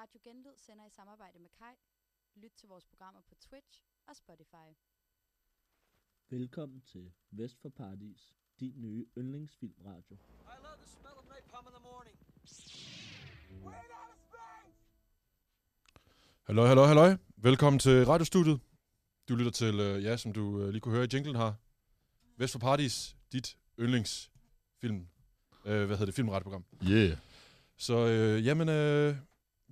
Radio Genlyd sender i samarbejde med Kai. Lyt til vores programmer på Twitch og Spotify. Velkommen til Vest for Paradis, din nye yndlingsfilmradio. I love the smell of napalm in the morning. Halløj, halløj, halløj. Velkommen til radiostudiet. Du lytter til, øh, ja, som du øh, lige kunne høre i jinglen her, Vest for Paradis, dit yndlingsfilm, øh, hvad hedder det, filmradioprogram. Yeah, Så øh, jamen, øh,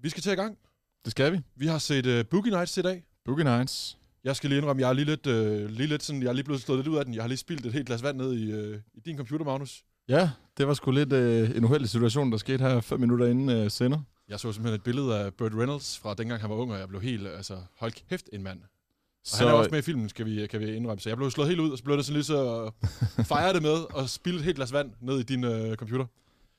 vi skal til i gang. det skal vi. Vi har set øh, Boogie Nights i dag. Boogie Nights. Jeg skal lige indrømme, jeg er lige lidt, øh, lige lidt sådan, jeg er lige blevet slået lidt ud af den. Jeg har lige spildt et helt glas vand ned i, øh, i din computer, Magnus. Ja, det var sgu lidt øh, en uheldig situation, der skete her fem minutter inden øh, sender. Jeg så simpelthen et billede af Burt Reynolds fra dengang han var ung, og jeg blev helt, altså, hold kæft en mand. Og Så, han er også med i filmen, skal vi, kan vi indrømme. Så jeg blev slået helt ud, og så blev det sådan lige så fejre det med, og spille et helt glas vand ned i din øh, computer.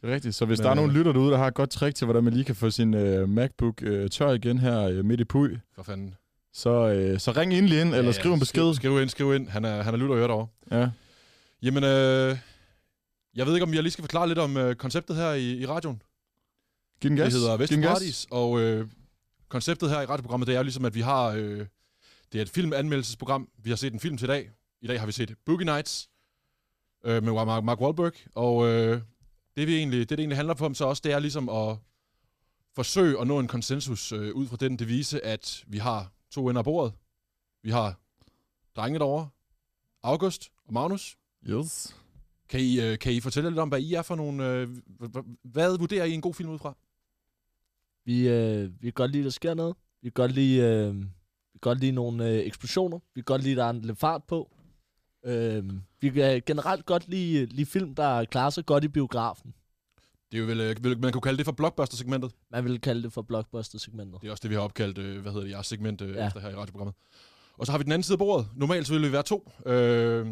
Det er rigtigt. Så hvis Men, der er nogen øh, lytter derude, der har et godt trick til, hvordan man lige kan få sin øh, MacBook øh, tør igen her øh, midt i puj, For fanden. så, øh, så ring endelig ind, eller skriv en besked. Skriv, skriv ind, skriv ind. Han er, han er lytter og hører derovre. Ja. Jamen, øh, jeg ved ikke, om jeg lige skal forklare lidt om øh, konceptet her i, i radioen. Giv den gas. Det hedder. Vestparadis, og øh, konceptet her i radioprogrammet, det er jo ligesom, at vi har... Øh, det er et filmanmeldelsesprogram. Vi har set en film til i dag. I dag har vi set Boogie Nights øh, med Mark, Mark Wahlberg, og øh, det, vi egentlig, det, det egentlig handler om så også, det er ligesom at forsøge at nå en konsensus øh, ud fra den devise, at vi har to ender af bordet. Vi har drengene derovre, August og Magnus. Yes. Kan I, øh, kan I fortælle lidt om, hvad I er for nogle... Øh, hvad vurderer I en god film ud fra? Vi, øh, vi kan godt lide, der sker noget. Vi kan godt lide, øh, vi kan godt lide nogle øh, eksplosioner. Vi kan godt lide, der er lidt fart på. Øh, vi kan generelt godt lide, lide film, der klarer sig godt i biografen. Det er jo vel, øh, vel- man kunne kalde det for blockbuster-segmentet. Man vil kalde det for blockbuster-segmentet. Det er også det, vi har opkaldt, øh, hvad hedder det, jeres segment øh, Ja. efter her i radioprogrammet. Og så har vi den anden side af bordet. Normalt så vil vi være to. Øh,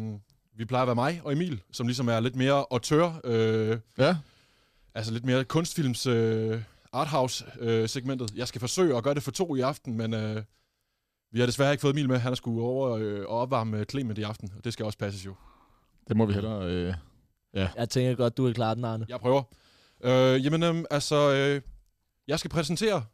vi plejer at være mig og Emil, som ligesom er lidt mere auteur, øh, Ja. altså lidt mere kunstfilms øh, arthouse-segmentet. Jeg skal forsøge at gøre det for to i aften, men øh, vi har desværre ikke fået Emil med. Han er skulle over øh, og opvarme Clement i aften, og det skal også passes jo. Det må vi hellere... Øh. Jeg tænker godt, du kan klare den, Arne. Jeg prøver. Øh, jamen, øh, altså, øh, jeg skal præsentere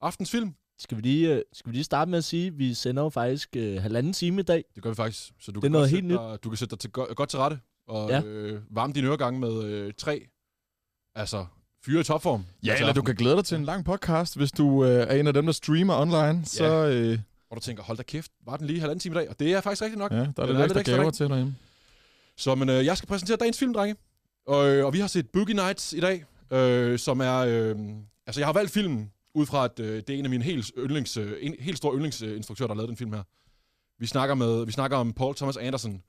aftens film. Skal vi lige, øh, skal vi lige starte med at sige, at vi sender jo faktisk øh, halvanden time i dag. Det gør vi faktisk. Så du Det er kan noget helt sætte dig, Du kan sætte dig til, go- godt til rette og Ja. ja. øh, varme dine øregange med øh, tre. Altså, fyre i topform. Ja, eller du kan glæde dig til en lang podcast, hvis du øh, er en af dem, der streamer online. Så øh, Og du tænker, hold da kæft, var den lige halvanden time i dag? Og det er faktisk rigtigt nok. ja, der er Eller lidt er ekstra lidt ekstra gaver til derhjemme. Så men, øh, jeg skal præsentere dagens film, drenge. Og, øh, og vi har set Boogie Nights i dag, øh, som er... Øh, altså, jeg har valgt filmen ud fra, at øh, det er en af mine helt, yndlings, øh, en, helt store yndlingsinstruktører, der har lavet den film her. Vi snakker, med, vi snakker om Paul Thomas Anderson.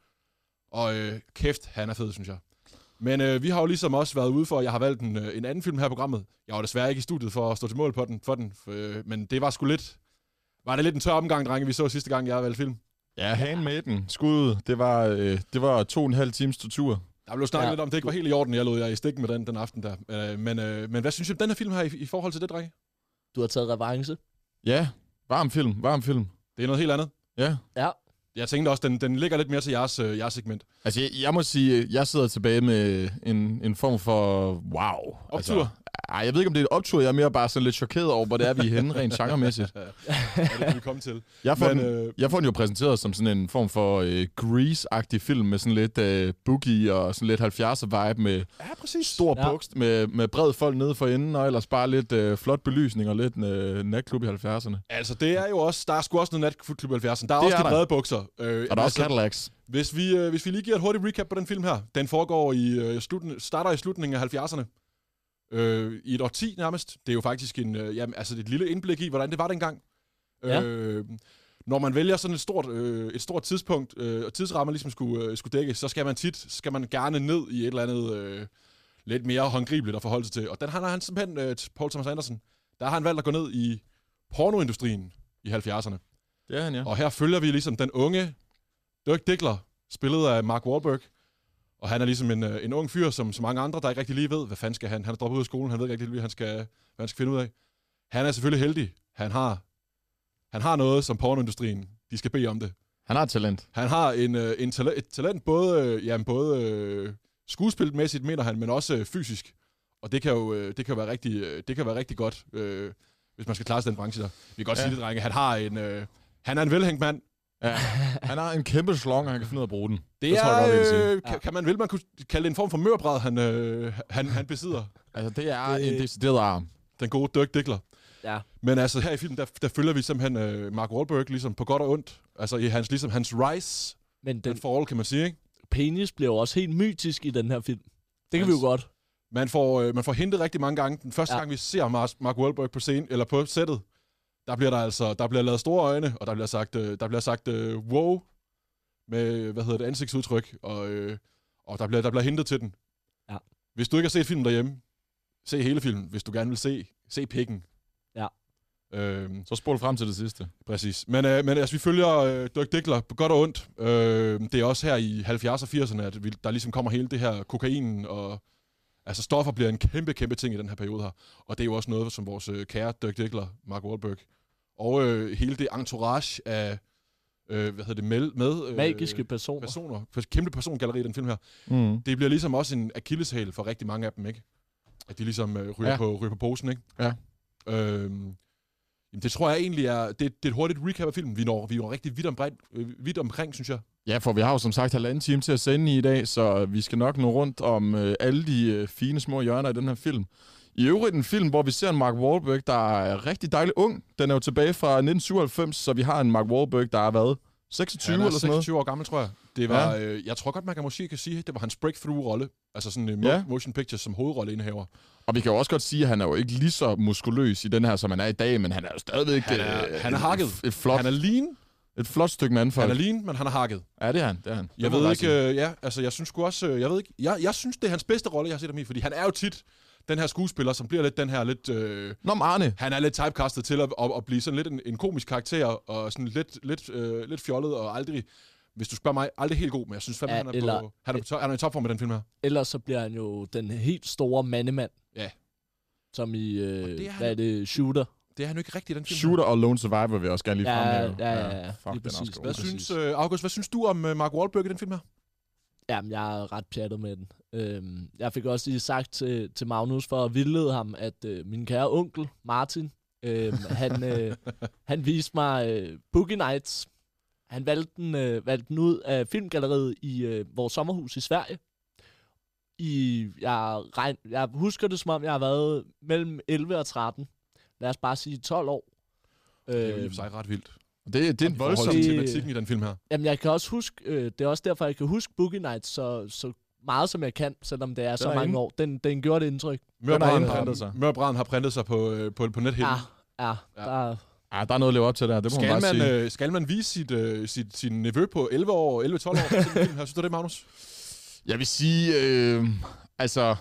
Og øh, kæft, han er fed, synes jeg. Men øh, vi har jo ligesom også været ude for, at jeg har valgt en, øh, en anden film her i programmet. Jeg var desværre ikke i studiet for at stå til mål på den, for den, for, øh, men det var sgu lidt... Var det lidt en tør omgang, drenge, vi så sidste gang, jeg valgte film? Ja, handmaden. Skud. Det var, øh, det var to og en halv times tortur. Der blev snakket Ja. lidt om, det ikke var helt i orden, jeg lod jer i stikken med den, den aften der. Øh, men, øh, men hvad synes I om den her film her i, i forhold til det, drenge? Du har taget revanche. Ja, varm film, varm film. Det er noget helt andet. Ja. Ja, Jeg tænkte også, den, den ligger lidt mere til jeres, øh, jeres segment. Altså, jeg, jeg må sige, jeg sidder tilbage med en, en form for wow. Optur. Altså, ej, jeg ved ikke, om det er en optur. Jeg er mere bare sådan lidt chokeret over, hvor det er, vi er henne rent genremæssigt. Ja, det kan vi komme til. Jeg får, Men, den, øh, jeg får den jo præsenteret som sådan en form for øh, Grease-agtig film med sådan lidt øh, boogie og sådan lidt 70'er-vibe med Ja, præcis. stor Ja. bukst, med, med bred folk nede for enden, og ellers bare lidt øh, flot belysning og lidt øh, natklub i 70'erne. Altså, det er jo også, der er sgu også noget natklub 70'erne. Der er Det også er de der. brede bukser. Øh, Og der er også altså, Cadillacs. hvis, vi, øh, hvis vi lige giver et hurtigt recap på den film her. Den foregår i, øh, slutning, starter i slutningen af 70'erne. Øh, I et årti nærmest. Det er jo faktisk en, øh, jamen, altså et lille indblik i, hvordan det var dengang. Ja. Øh, når man vælger sådan et stort, øh, et stort tidspunkt, øh, og tidsrammer ligesom skulle, øh, skulle dække, så skal man tit, skal man gerne ned i et eller andet øh, lidt mere håndgribeligt at forholde sig til. Og den har han simpelthen, øh, Paul Thomas Anderson, der har han valgt at gå ned i pornoindustrien i 70'erne. Det er han, ja. Og her følger vi ligesom den unge Dirk Diggler, spillet af Mark Wahlberg. Og han er ligesom en, øh, en ung fyr, som så mange andre, der ikke rigtig lige ved, hvad fanden skal han. Han er droppet ud af skolen, han ved ikke rigtig hvad han skal, hvad han skal finde ud af. Han er selvfølgelig heldig. Han har, han har noget, som pornoindustrien, de skal bede om det. Han har talent. Han har en, øh, en tala- et talent, både, øh, jamen, både skuespilmæssigt, mener han, men også fysisk. Og det kan jo, det kan være rigtig, det kan være rigtig godt. Øh, hvis man skal klare sig den branche der. Vi kan godt Ja. sige det, drenge. Han har en... Øh, han er en velhængt mand. Ja. Han har en kæmpe slong, og han kan finde ud af at bruge den. Det, Det tror er, jeg godt, jeg vil sige. øh, kan, kan, man vil man kunne kalde det en form for mørbræd, han, øh, han, han besidder. Altså, det er Det- en decideret arm. Den gode Dirk Dickler. Ja. Men altså her i filmen, der, der følger vi simpelthen øh, Mark Wahlberg ligesom på godt og ondt. Altså i hans, ligesom hans rise Men den den fall, kan man sige, ikke? penis bliver jo også helt mytisk i den her film. Det kan vi jo godt. Man får, øh, man får hentet rigtig mange gange. Den første ja. Gang, vi ser Mark, Mark Wahlberg på scenen, eller på sættet, der bliver der altså, der bliver lavet store øjne, og der bliver sagt, øh, der bliver sagt øh, wow, med, hvad hedder det, ansigtsudtryk, og, øh, og der bliver, der bliver hentet til den. Ja. Hvis du ikke har set filmen derhjemme, se hele filmen, hvis du gerne vil se, se pikken. Ja. Øhm, Så spol frem til det sidste. Præcis. Men, øh, men altså, vi følger øh, Dirk Dickler på godt og ondt. Øh, det er også her i 70'erne og 80'erne, at vi, der ligesom kommer hele det her kokain og... Altså, stoffer bliver en kæmpe, kæmpe ting i den her periode her. Og det er jo også noget, som vores øh, kære Dirk Dickler, Mark Wahlberg, og øh, hele det entourage af, øh, hvad hedder det, med... med øh, Magiske personer. personer. Kæmpe persongalleri i den film her. Mm. Det bliver ligesom også en akilleshæl for rigtig mange af dem, ikke? At de ligesom øh, ryger, ja. På, ryger på posen, ikke? Ja. Øhm, jamen, det tror jeg egentlig er... Det, det er et hurtigt recap af filmen. Vi når, vi når rigtig vidt, omkring, øh, vidt omkring, synes jeg. Ja, for vi har jo som sagt halvanden time til at sende i i dag, så vi skal nok nå rundt om øh, alle de øh, fine små hjørner i den her film. I øvrigt en film, hvor vi ser en Mark Wahlberg, der er rigtig dejlig ung. Den er jo tilbage fra 1997, så vi har en Mark Wahlberg, der har været 26 Han er eller sådan noget. 26 år gammel, tror jeg. Det var, ja. øh, jeg tror godt, man kan måske kan sige, at det var hans breakthrough-rolle. Altså sådan en Ja. ja. motion picture som hovedrolleindehaver. Og vi kan jo også godt sige, at han er jo ikke lige så muskuløs i den her, som han er i dag, men han er jo stadigvæk Han er- øh, han er et- hakket. Et, flot, Han er lean, et flot stykke mandfolk. han er lean, men han er hakket. Ja, det er han. Det er han. Det Jeg må ved ikke, øh, ja, altså jeg synes sgu også, øh, jeg ved ikke, jeg, jeg synes, det er hans bedste rolle, jeg har set ham i, fordi han er jo tit den her skuespiller, som bliver lidt den her lidt, øh, Nå, Arne. han er lidt typecastet til at, at, at blive sådan lidt en, en komisk karakter, og sådan lidt, lidt, øh, lidt fjollet, og aldrig, hvis du spørger mig, aldrig helt god, men jeg synes fandme, Ja, han, er eller- på, han, er på, han er i topform med den film her. Ellers så bliver han jo den helt store mandemand. Ja. Som i, øh, det er hvad er det, Shooter. Det er han jo ikke rigtig i den film. Shooter og Lone Survivor vil jeg også gerne lige Ja, fremhæve. ja, ja, ja. Fuck, Lige er præcis. Hvad synes, øh, August, hvad synes du om øh, Mark Wahlberg i den film her? Jamen, jeg er ret pjattet med den. Øhm, jeg fik også lige sagt til, til Magnus for at vildlede ham, at øh, min kære onkel, Martin, øh, han, øh, han viste mig øh, Boogie Nights. Han valgte den, øh, valgte den ud af filmgalleriet i øh, vores sommerhus i Sverige. I, jeg, regn, jeg husker det, som om jeg har været mellem 11 og 13. Lad os bare sige 12 år. Det er jo i og Øh, for sig ret vildt. Det, det er en voldsom... til tematikken i den film her. Jamen, jeg kan også huske, øh, det er også derfor, jeg kan huske Boogie Nights så, så meget, som jeg kan, selvom det er så er mange inde. år. Den, den gjorde det indtryk. Mørbrand indprintet har, sig. Mørbrand har printet sig på, øh, på, på nethinden. Ja, ja, Ja. der, Ja, der er noget at leve op til der, det må man Skal bare man, sige. øh, skal man vise sit, øh, sit, sin nevø på 11 år, 11-12 år her? Synes du det, Magnus? Jeg vil sige, øh, altså...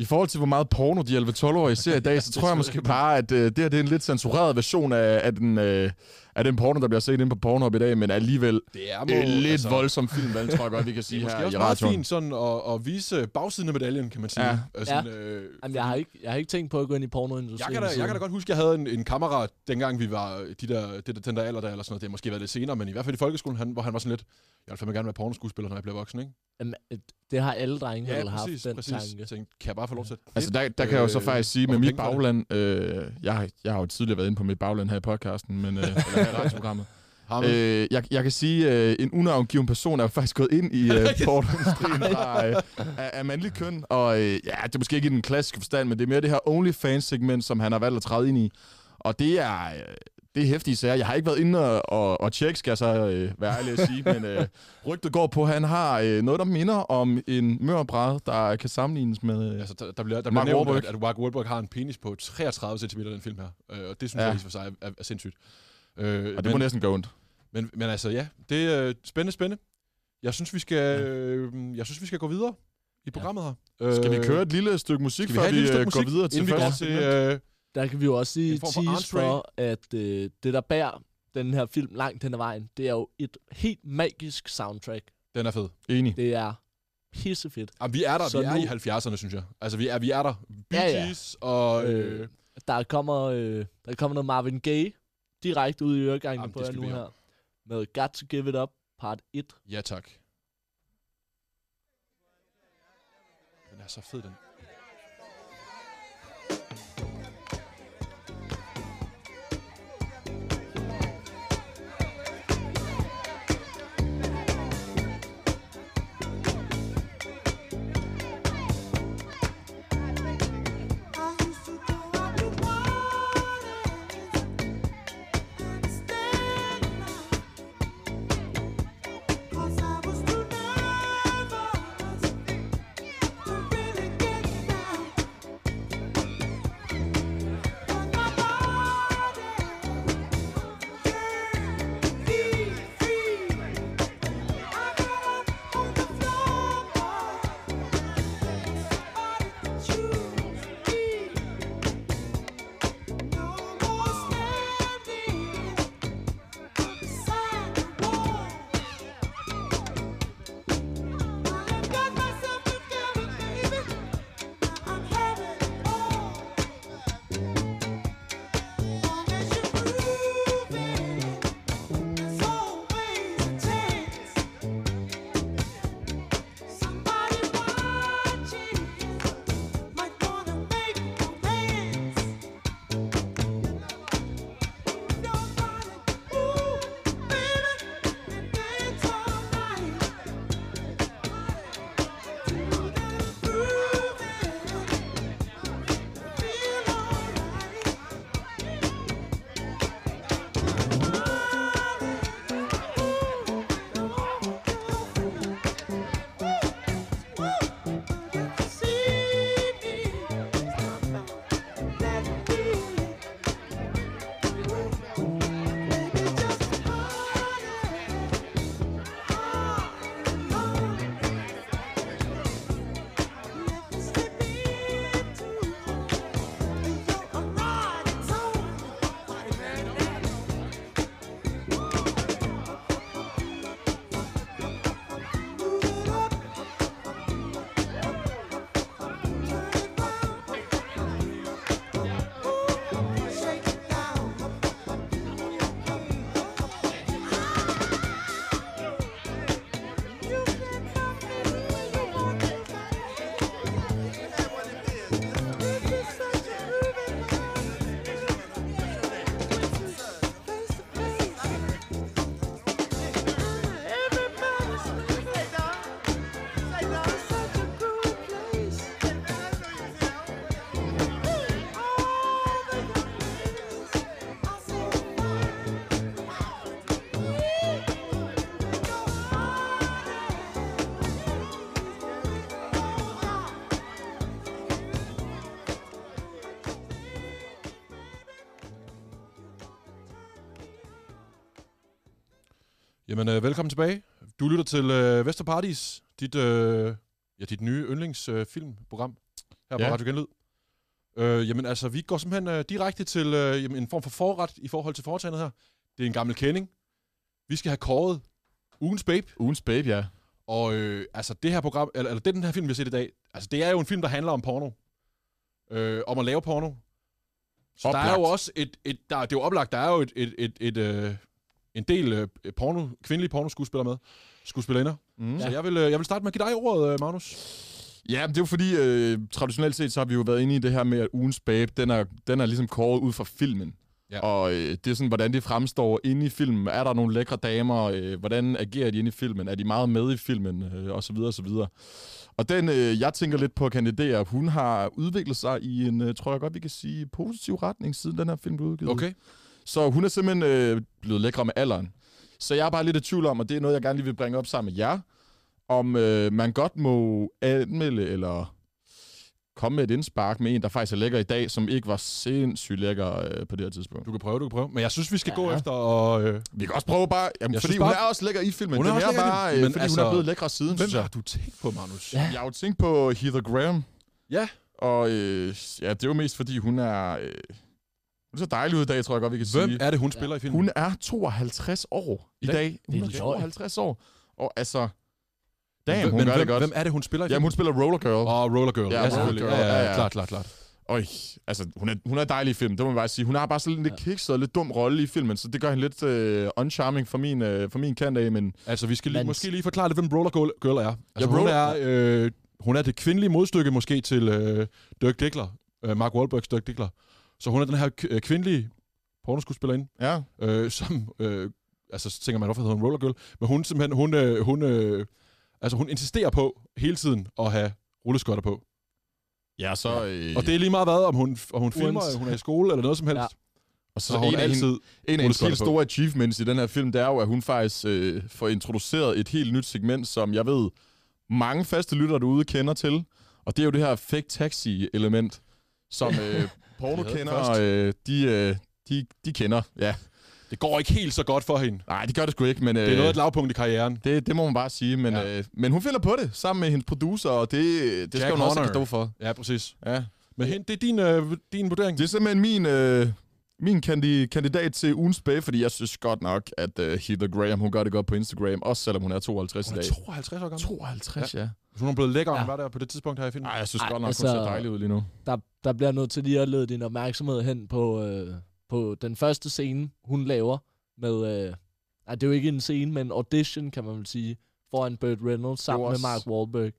I forhold til, hvor meget porno de 11-12-årige ser i dag, så tror jeg måske bare, at øh, det her det er en lidt censureret version af, af, den, øh, af den porno, der bliver set inde på Pornhub i dag, men alligevel Det er en lidt altså, voldsom film, vel, tror jeg godt, vi kan Det sige er måske her også i meget radioen. fint sådan at, at vise bagsiden af medaljen, kan man sige. Ja. Altså, Ja. øh, jamen, jeg, har ikke, jeg har ikke tænkt på at gå ind i jeg pornoindustrien. kan, da, jeg kan da godt huske, at jeg havde en, en kammerat, dengang vi var de der, det, den der alder der, eller sådan noget. Det har måske været lidt senere, men i hvert fald i folkeskolen, han, hvor han var sådan lidt, jeg vil fandme gerne være pornoskuespiller, når jeg bliver voksen, ikke? Jamen, øh, det har alle drenge Ja, vel haft, præcis, den præcis. tanke. Jeg tænkte, kan jeg bare få lov til det? Altså, der, der kan jeg jo så Øh, faktisk sige, med mit bagland, øh, jeg, har- jeg har jo tidligere været inde på mit bagland her i podcasten, men, øh, eller her i radioprogrammet. Øh, jeg, jeg kan sige, øh, en unavngiven person er jo faktisk gået ind i øh, pornoindustrien fra, øh, af, af mandlig køn, og øh, ja, det er måske ikke i den klassiske forstand, men det er mere det her OnlyFans-segment, som han har valgt at træde ind i. Og det er, øh, det er hæftige sager. Jeg har ikke været inde og, og, og tjekke, skal jeg så øh, være ærlig at sige, men øh, rygtet går på, at han har øh, noget, der minder om en mørbræd, der kan sammenlignes med... Øh, Altså, der, der bliver, der Mark bliver nævnt, at, at Mark Wahlberg har en penis på 33 cm i den film her. Øh, og det synes Ja. ja. jeg i for sig er, er, er sindssygt. Øh, og det må men, næsten gå ondt. men, men altså, ja, det er øh, spændende, spændende. Jeg synes, vi skal, øh, jeg synes, vi skal gå videre i programmet her. Skal vi Øh, køre et lille stykke musik, vi før vi, lille øh, stykke går musik, videre til inden vi går til... Øh, Der kan vi jo også sige tease for, at øh, det, der bærer den her film langt hen ad vejen, det er jo et helt magisk soundtrack. den er fed. Enig. Det er pissefedt. Jamen, vi er der, Så vi er nu- i 70'erne, synes jeg. Altså, vi er, vi er der. Bee Ja, ja. Og... Øh, Øh, Der kommer, øh, der kommer noget Marvin Gaye direkte ud i øregangene Jamen, på jer nu her. Med Got to Give It Up, part 1. ja, tak. Den er så fed, den. Jamen, øh, velkommen tilbage. Du lytter til øh, Vesterpartis, dit, øh, ja, dit nye yndlingsfilmprogram øh, her på Ja. Radio Genlyd. Øh, jamen, altså, vi går simpelthen øh, direkte til øh, jamen, en form for forret i forhold til foretagendet her. Det er en gammel kending. Vi skal have kåret ugens babe. Ugens babe, ja. Og øh, altså, det her program, eller, eller det, den her film, vi har set i dag, altså, det er jo en film, der handler om porno. Øh, om at lave porno. Så der er Oplagt. jo også et, et der, det er jo oplagt, der er jo et, et, et, et øh, en del øh, porno, kvindelige pornoskuespillere med. Skuespillerinder. Mm. Så jeg vil, øh, jeg vil starte med at give dig ordet, øh, Magnus. Ja, men det er jo fordi, øh, traditionelt set, så har vi jo været inde i det her med, at ugens babe, den er, den er ligesom kåret ud fra filmen. Ja. Og øh, det er sådan, hvordan det fremstår inde i filmen. Er der nogle lækre damer? Øh, hvordan agerer de inde i filmen? Er de meget med i filmen? Øh, og så videre, og så videre. Og den, øh, jeg tænker lidt på at kandidere, hun har udviklet sig i en, øh, tror jeg godt, vi kan sige, positiv retning, siden den her film blev udgivet. Okay. Så hun er simpelthen øh, blevet lækre med alderen. Så jeg er bare lidt i tvivl om, og det er noget, jeg gerne lige vil bringe op sammen med jer, om øh, man godt må anmelde eller komme med et indspark med en, der faktisk er lækker i dag, som ikke var sindssygt lækker øh, på det her tidspunkt. Du kan prøve, du kan prøve. Men jeg synes, vi skal ja. gå efter og... Øh, Vi kan også prøve bare, jamen, Jeg fordi synes hun bare- er også lækker i filmen. Hun er det også er i bare, filmen, øh, men fordi altså, hun er blevet lækre siden, hvem har du tænkt på, Magnus? Ja. Jeg har jo tænkt på Heather Graham, Ja. og øh, ja, det er jo mest fordi, hun er... Øh, hun er så dejlig ud i dag, tror jeg godt, vi kan Hvem sige. er det, hun spiller i filmen? Hun er 52 år i dag. Hun det er er løgn. 52 år. Og altså... Damn, hvem, hun men gør hvem, det godt. Hvem er det, hun spiller i Jamen, filmen? hun spiller Roller Girl. Åh, oh, Roller Girl. Ja, Ja, Roller. Girl. Ja, ja, Ja, ja, ja. klart, klart, klart. Øj, altså, hun er, hun er dejlig i filmen, det må man bare sige. Hun har bare sådan lidt Ja. kikset og lidt dum rolle i filmen, så det gør hende lidt øh, uncharming for min, øh, for min kant af, men Altså, vi skal lige, Men- måske lige forklare lidt, hvem Roller Girl, Girl er. Altså, Ja, hun, Roller- er øh, hun er det kvindelige modstykke måske til øh, Dirk Dickler. Øh, Mark Wahlbergs Dirk Dickler. Så hun er den her øh, kvindelige pornoskuespillerinde, ja. øh, som... Øh, altså, så tænker man, hvorfor hedder hun Roller Girl? Men hun simpelthen, hun, øh, hun, øh, altså, hun insisterer på hele tiden at have rulleskøjter på. Ja, så... Øh, Og det er lige meget hvad, om hun, om hun filmer, Uans- hun er i skole, eller noget som helst. Ja. Og Så så en af, hende, altid... en af hendes helt store achievements i den her film, det er jo, at hun faktisk øh, får introduceret et helt nyt segment, som jeg ved, mange faste lyttere derude kender til. Og det er jo det her fake taxi-element, som øh, pornokendere, først. øh, de, øh, de, de kender. Ja. Det går ikke helt så godt for hende. Nej, det gør det sgu ikke, men... Øh, Det er noget af et lavpunkt i karrieren. Det, det må man bare sige, men, Ja. ja. øh, men hun finder på det sammen med hendes producer, og det, det skal hun også Horner. have stå for. Ja, præcis. Ja. Men hen, det er din, øh, din vurdering. Det er simpelthen min, øh, min kandi- kandidat til ugens bag, fordi jeg synes godt nok, at øh, Heather Graham, hun gør det godt på Instagram, også selvom hun er 52 hun i er dag. 52 år gammel. 52, ja. Hun er blevet lækker, ja. Var der på det tidspunkt her i filmen. Nej, jeg synes Ej, godt nok, altså- hun ser dejlig ud lige nu. Der, der bliver nødt til lige at lede din opmærksomhed hen på, øh, på den første scene, hun laver med... Øh, nej, det er jo ikke en scene, men en audition, kan man vel sige, foran Burt Reynolds sammen også- med Mark Wahlberg.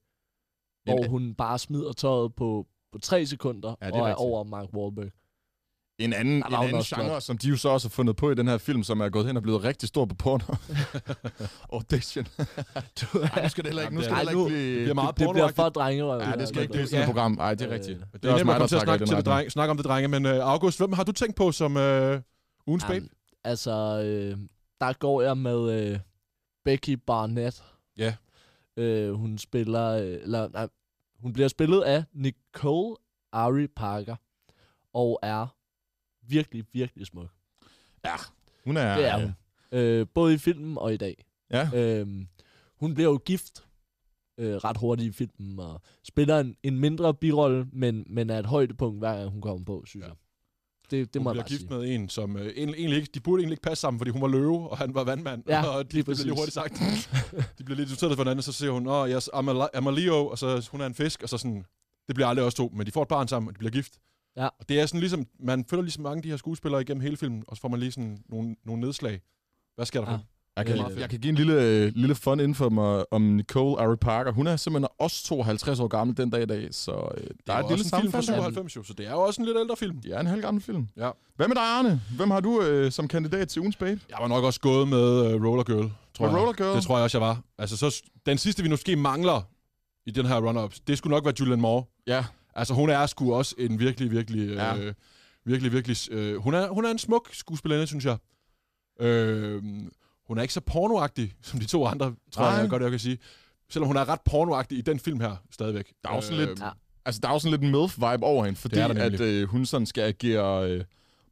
En- Hvor hun bare smider tøjet på, på tre sekunder Ja, det er og er rigtigt. over Mark Wahlberg. En anden, en anden genre, flot. som de jo så også har fundet på i den her film, som er gået hen og blevet rigtig stor på porno. Audition. Ej, nu skal det heller ikke, nu skal det det er- heller nu- ikke blive... det bliver meget det bliver pornoagtigt. for drengerøv. Ja, det skal ikke blive sådan et program. Nej, det er Øh, rigtigt. Det er, også nemt at komme der til at snakke, til det dreng, snakke om det, drenge. Men øh, August, hvem har du tænkt på som øh, ugens babe? Altså, øh, der går jeg med øh, Becky Barnett. Ja. Øh, hun spiller, øh, eller nej, hun bliver spillet af Nicole Ari Parker, og er virkelig, virkelig smuk. Ja, hun er... Det er hun. Øh, både i filmen og i dag. Ja. Øhm, hun bliver jo gift øh, ret hurtigt i filmen, og spiller en, en mindre birolle, men, men er et højdepunkt, hver gang hun kommer på, synes Ja. jeg. Det, det hun må jeg bliver bare gift sige. med en, som øh, egentlig ikke, de burde egentlig ikke passe sammen, fordi hun var løve, og han var vandmand. Ja, og de lige præcis. hurtigt sagt. de bliver lidt irriteret for hinanden, så siger hun, åh, yes, I'm a, I'm a Leo, og så hun er en fisk, og så sådan, det bliver aldrig også to, men de får et barn sammen, og de bliver gift. Ja. Og det er sådan ligesom, man følger ligesom mange af de her skuespillere igennem hele filmen, og så får man lige sådan nogle, nogle nedslag. Hvad sker der for? Ja. dem? Jeg kan, jeg kan give en lille, øh, lille fun info om, øh, om Nicole Ari Parker. Hun er simpelthen også 52 år gammel den dag i dag, så øh, Det der er er jo et lille også en film fra sammenfald. 97 jo, så det er jo også en lidt ældre film. Det er en halv gammel film. Ja. Hvad med dig, Arne? Hvem har du øh, som kandidat til ugens babe? Jeg var nok også gået med uh, Roller Girl, tror Med jeg. Roller Girl? Det tror jeg også, jeg var. Altså, så, den sidste, vi måske mangler i den her run-up, det skulle nok være Julianne Moore. Ja. Altså, hun er sgu også en virkelig, virkelig, Ja. øh, virkelig, virkelig... Øh, hun, er, hun er en smuk skuespillerinde, synes jeg. Øh, hun er ikke så pornoagtig, som de to andre, tror Nej. jeg godt, jeg kan sige. Selvom hun er ret pornoagtig i den film her, stadigvæk. Der er også lidt- Ja. Altså, der er jo sådan lidt en MILF-vibe over hende, fordi Det er der at øh, hun sådan skal agere øh,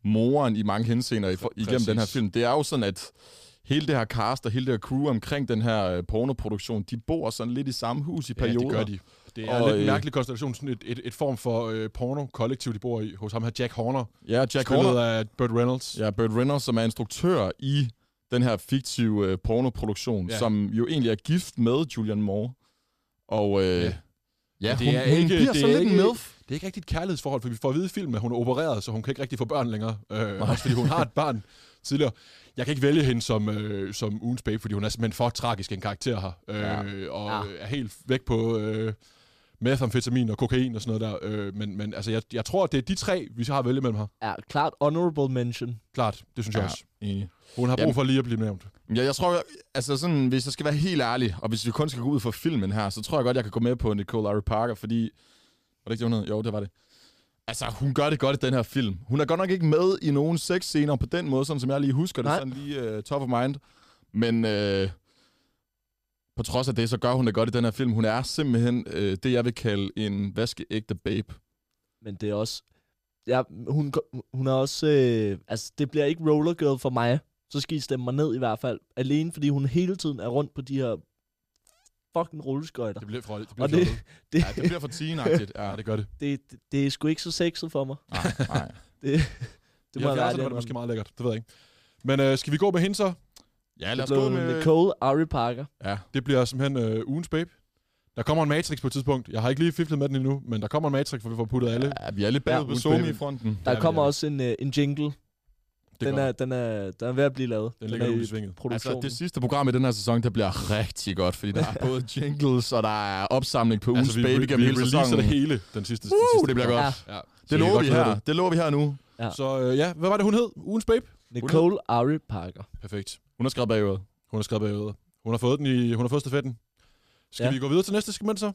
moren i mange henseender i, for, igennem Præcis. den her film. Det er jo sådan, at hele det her cast og hele det her crew omkring den her øh, pornoproduktion, de bor sådan lidt i samme hus i Ja, perioder. det gør de. Det er Og, og, lidt en øh, mærkelig konstellation, sådan et, et, et form for øh, porno-kollektiv, de bor i, hos ham her Jack Horner, Ja, Jack spillet Horner. af Burt Reynolds. Ja, Burt Reynolds, som er instruktør i den her fiktive øh, pornoproduktion, Ja. som jo egentlig er gift med Julian Moore. Og øh, Ja. ja, det hun, er hun ikke- bliver det så er lidt en ikke- milf. Det er ikke rigtigt et kærlighedsforhold, for vi får at vide i filmen, at hun er opereret, så hun kan ikke rigtig få børn længere. Øh, også fordi hun har et barn tidligere. Jeg kan ikke vælge hende som, øh, som ugens babe, fordi hun er simpelthen for tragisk en karakter her. Øh, Ja. Og Ja. er helt væk på øh, methamfetamin og kokain og sådan noget der. Øh, men men altså, jeg, jeg tror, det er de tre, vi så har at vælge mellem her. Ja, klart honorable mention. Klart, det synes jeg Ja, også. enig. Hun har brug Jamen. for lige at blive nævnt. Ja, jeg tror, altså sådan, hvis jeg skal være helt ærlig, og hvis vi kun skal gå ud fra filmen her, så tror jeg godt, jeg kan gå med på Nicole Ari Parker, fordi... Var det ikke det, hun hed? Jo, det var det. Altså, hun gør det godt i den her film. Hun er godt nok ikke med i nogen sexscener på den måde, sådan som jeg lige husker det, Nej. sådan lige uh, top of mind. Men uh, på trods af det, så gør hun det godt i den her film. Hun er simpelthen uh, det, jeg vil kalde en vaskeægte babe. Men det er også... Ja, hun, hun er også... Øh, altså, det bliver ikke roller girl for mig. Så skal I stemme mig ned i hvert fald. Alene fordi hun hele tiden er rundt på de her fucking rulleskøjter. Det bliver for, det bliver Og for det, det, Ja, det bliver for teenagtigt. Ja, det gør det. det, det, det er sgu ikke så sexet for mig. nej, nej. Det, Det det må jeg var være det måske meget lækkert, det ved jeg ikke. Men øh, skal vi gå med hende så? Ja, lad os Det gå med... Nicole Ari Parker. Ja, Det bliver simpelthen øh, ugens babe. Der kommer en Matrix på et tidspunkt. Jeg har ikke lige fiflet med den endnu, men der kommer en Matrix, hvor vi får puttet alle. ja, vi er lidt bagud Ja, på baby. i fronten. Der Ja, kommer ja. også en, øh, en jingle. Det Den er, der. den, er, den er ved at blive lavet. Den ligger er ude i svinget. produktionen. Altså, det sidste program i den her sæson, der bliver rigtig godt, fordi der er både jingles, og der er opsamling på ugens Altså, vi, baby gennem vi hele releaser sæsonen. det hele den sidste, den Uh, sidste det bliver program. godt. Ja. Så Det lover vi her. det. Det lover vi her nu. Ja. Så øh, ja, hvad var det, hun hed? Ugens babe? Nicole Ari Parker. Perfekt. Hun har skrevet bagud. Hun har skrevet bagud. Hun har fået den i, hun har fået stafetten. Skal Ja. vi gå videre til næste segment så?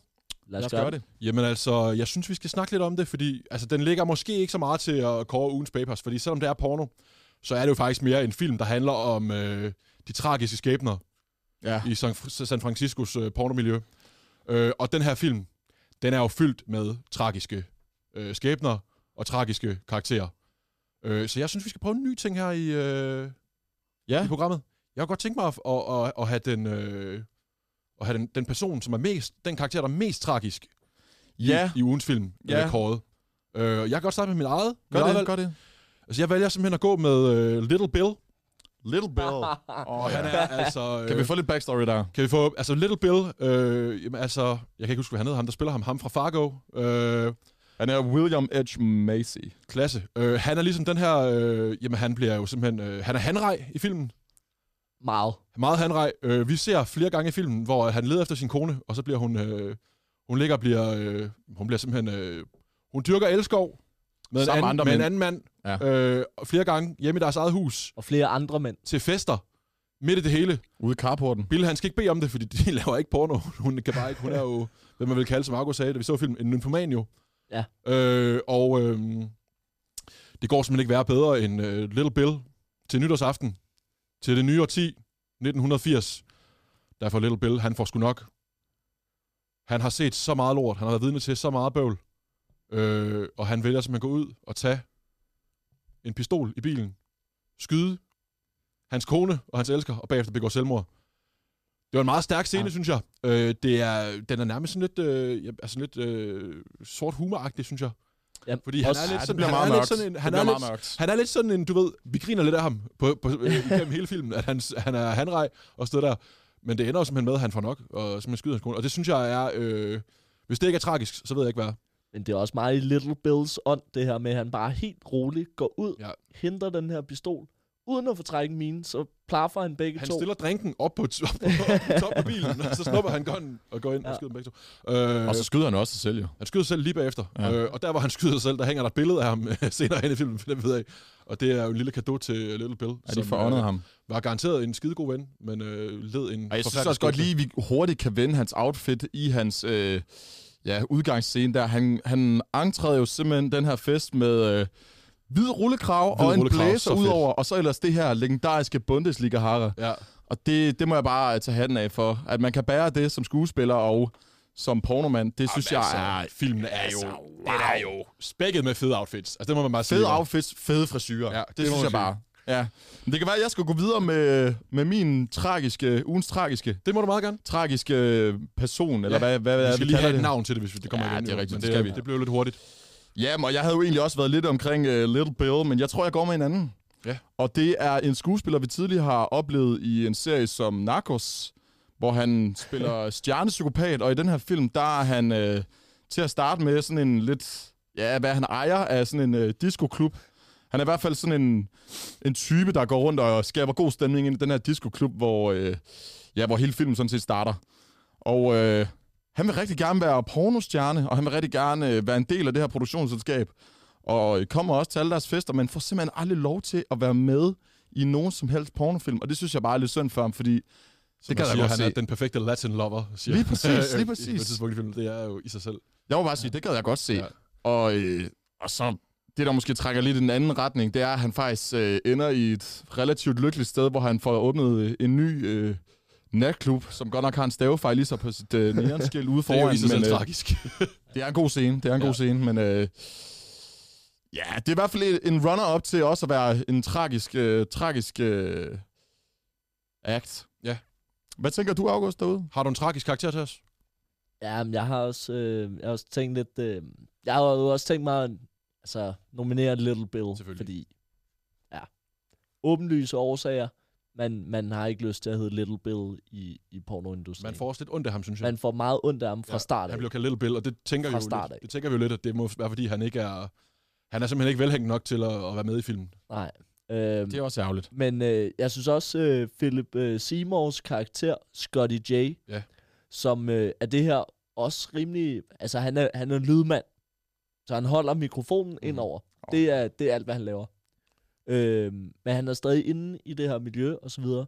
Lad os gøre det. Jamen altså, jeg synes, vi skal snakke lidt om det, fordi altså, den ligger måske ikke så meget til at kåre ugens papers, fordi selvom det er porno, så er det jo faktisk mere en film, der handler om øh, de tragiske skæbner Ja. i San, San Franciscos øh, pornomiljø. Øh, og den her film, den er jo fyldt med tragiske øh, skæbner og tragiske karakterer. Øh, så jeg synes, vi skal prøve en ny ting her i, øh, Ja. i programmet. Jeg kunne godt tænke mig at, at, at, at have, den, øh, at have den, den person, som er mest, den karakter, der er mest tragisk Ja. i, i ugens film, Ja. ja. kåret. Øh, jeg kan godt starte med mit eget. mit Gør eget det, valg. gør det. Altså, jeg vælger simpelthen at gå med øh, Little Bill. Little Bill. Og han er altså... Øh, Kan vi få lidt backstory der? kan vi få... Altså, Little Bill... Øh, jamen, altså... Jeg kan ikke huske, hvad han hedder. Ham, der spiller ham. Ham fra Fargo. Øh, Han er William Edge Macy. klasse. Øh, han er ligesom den her... Øh, jamen, han bliver jo simpelthen... Øh, han er hanrej i filmen. Meget. Meget hanrej. Øh, vi ser flere gange i filmen, hvor han leder efter sin kone, og så bliver hun... Øh, hun ligger og bliver... Øh, hun bliver simpelthen... Øh, hun dyrker elskov med, en Sammen med anden, andre med en mænd. anden mand. Ja. Øh, og flere gange hjemme i deres eget hus. Og flere andre mænd. Til fester. Midt i det hele. Ude i carporten. Bill, han skal ikke bede om det, fordi de laver ikke porno. Hun kan bare ikke, hun er jo, hvad man vil kalde, som Argo sagde, da vi så filmen, en nymfoman jo. Ja. Øh, og øh, det går simpelthen ikke være bedre end øh, Little Bill til nytårsaften, til det nye årti, 1980. Der får Little Bill, han får sgu nok. Han har set så meget lort, han har været vidne til så meget bøvl. Øh, og han vælger simpelthen at gå ud og tage en pistol i bilen, skyde hans kone og hans elsker, og bagefter begår selvmord. Det var en meget stærk scene, Ja. synes jeg. Øh, det er, den er nærmest sådan lidt, øh, altså lidt øh, sort humoragtig, synes jeg. Ja, Fordi han også- er lidt sådan, bliver han er lidt sådan en, han bliver er meget lidt, mørkt. han er lidt sådan en, du ved, vi griner lidt af ham på, på, øh, igennem hele filmen, at han, han er hanrej og stod der. Men det ender jo simpelthen med, at han får nok, og simpelthen skyder hans kone. Og det synes jeg er, øh, hvis det ikke er tragisk, så ved jeg ikke hvad. Men det er også meget i Little Bills ånd, det her med, at han bare helt roligt går ud, Ja. henter den her pistol, uden at få trække en mine, så plaffer han begge Han to. stiller drinken op på, op på, på toppen af bilen, og så snupper han gunnen og går ind ja. Og skyder dem begge to. Øh, Og så skyder han også sig selv, jo. Han skyder sig selv lige bagefter. Ja. Øh, og der, hvor han skyder sig selv, der hænger der et billede af ham øh, senere hen i filmen, for det ved jeg. Og det er jo en lille gave til øh, Little Bill, Ja, de foråndede ham. var garanteret en skidegod ven, men øh, led en Og jeg synes også godt lige, at vi hurtigt kan vende hans outfit i hans øh, ja, udgangsscene der. Han, han entreede jo simpelthen den her fest med øh, hvid rullekrav Hvid og en blæser udover, og så ellers det her legendariske Bundesliga-harre. Ja, Og det, det må jeg bare tage hatten af for. At man kan bære det som skuespiller og som pornomand, det synes jeg altså, er filmen er jo, altså, den er jo spækket med fede outfits. Altså, det må man bare sige. fede outfits, fede frisyrer. Ja, det det, synes jeg bare. Ja. Men det kan være, at jeg skal gå videre med, med min tragiske, ugens tragiske, Det må du meget gerne. tragiske person, eller Ja, hvad, hvad, hvad Vi skal lige have et det? navn til det, hvis det kommer Ja, igen. det er rigtigt, Men det det, skal vi. det blev lidt hurtigt. Jamen, og jeg havde jo egentlig også været lidt omkring uh, Little Bill, men jeg tror, jeg går med en anden. Ja. Og det er en skuespiller, vi tidligere har oplevet i en serie som Narcos, hvor han spiller stjernepsykopat, og i den her film, der er han øh, til at starte med sådan en lidt... Ja, hvad han ejer af sådan en øh, discoklub. Han er i hvert fald sådan en, en type, der går rundt og skaber god stemning ind i den her discoklub, hvor, øh, ja, hvor hele filmen sådan set starter. Og øh, han vil rigtig gerne være pornostjerne, og han vil rigtig gerne øh, være en del af det her produktionsselskab. Og øh, kommer også til alle deres fester, men får simpelthen aldrig lov til at være med i nogen som helst pornofilm. Og det synes jeg bare er lidt synd for ham, fordi Det gad jeg siger, han se. er den perfekte Latin lover, siger Lige præcis, lige i- præcis. På et tidspunkt i filmen. Det er jo i sig selv. Jeg må bare sige, det gad jeg godt se. Ja. Ja. Og, øh, og så det, der måske trækker lidt i den anden retning, det er, at han faktisk øh, ender i et relativt lykkeligt sted, hvor han får åbnet øh, en ny øh, natklub, som godt nok har en stavefejl lige så på sit øh, neonskilt ude Det er jo foran. i sig selv men, øh, tragisk. det er en god scene, det er en Ja. god scene, men... Øh, ja, det er i hvert fald en runner-up til også at være en tragisk, øh, tragisk øh, act. Ja. Hvad tænker du, August, derude? Har du en tragisk karakter til os? Ja, men jeg har også, øh, jeg har også tænkt lidt... Øh, jeg har jo også tænkt mig at altså, nominere Little Bill. Fordi, ja, åbenlyse årsager. Man, man har ikke lyst til at hedde Little Bill i, i pornoindustrien. Man får også lidt ondt af ham, synes jeg. man får meget ondt af ham fra Ja, start af. Han bliver kaldt Little Bill, og det tænker, Fra vi jo lidt, af. det tænker vi jo lidt, at det må være, fordi han ikke er... Han er simpelthen ikke velhængende nok til at, at være med i filmen. Nej. Øhm, Det er også ærgerligt. Men øh, jeg synes også, øh, Philip øh, Seymours karakter, Scotty J, Ja. som øh, er det her også rimelig... Altså, han er, han er en lydmand, så han holder mikrofonen mm. indover. Det, er, det er alt, hvad han laver. Øh, men han er stadig inde i det her miljø, og så videre.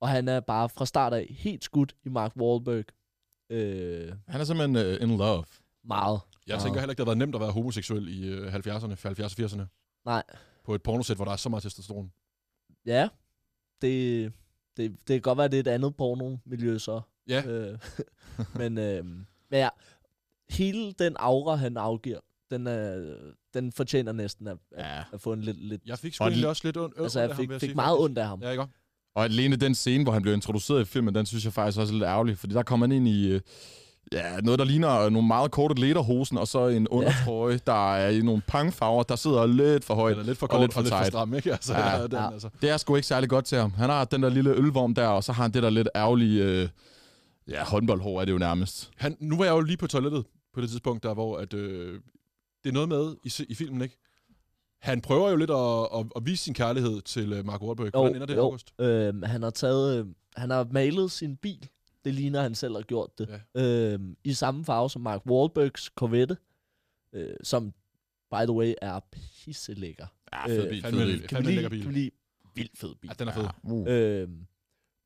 Og han er bare fra start af helt skudt i Mark Wahlberg. Øh, Han er simpelthen uh, in love. meget. Jeg tænker heller ikke, det har været nemt at være homoseksuel i øh, 70'erne, 70'erne, 80'erne. Nej. På et pornosæt, hvor der er så meget testosteron. Ja, det, det, det kan godt være, det er et andet porno-miljø så. Ja, Øh, men, øh, men ja, hele den aura, han afgiver, den, er, den fortjener næsten at, at, Ja. at få en lidt... lidt jeg fik sgu Og egentlig også lidt ondt altså, jeg af ham, fik, vil jeg fik sige, meget ondt af ham. Ja, ikke? Og alene den scene, hvor han blev introduceret i filmen, den synes jeg faktisk også er lidt ærgerlig, fordi der kommer han ind i øh, ja, noget, der ligner øh, nogle meget korte lederhosen, og så en undertrøje, der er i nogle pangfarver, der sidder lidt for højt. Eller lidt for og kort lidt for og lidt for stram, ikke? Altså, Ja. ja, den, Ja. altså. Det er sgu ikke særlig godt til ham. Han har den der lille ølvorm der, og så har han det der lidt ærgerlige øh, ja, håndboldhår er det jo nærmest. Han, nu var jeg jo lige på toilettet på det tidspunkt, der hvor at, øh, det er noget med i, i filmen, ikke? Han prøver jo lidt at, at, at vise sin kærlighed til øh, Mark Wahlberg. Hvordan ender det, August? Øh, han har taget, øh, han har malet sin bil. Det ligner, han selv har gjort det. Ja. Øh, I samme farve som Mark Wahlbergs Corvette, øh, som, by the way, er pisselækker. Ja, fed fed bil, bil, fandme- fed bil. Kan vi en lige, lækker bil. kan vi lige, vildt fed bil. Ja, den er fed. Ja. Uh. Øh,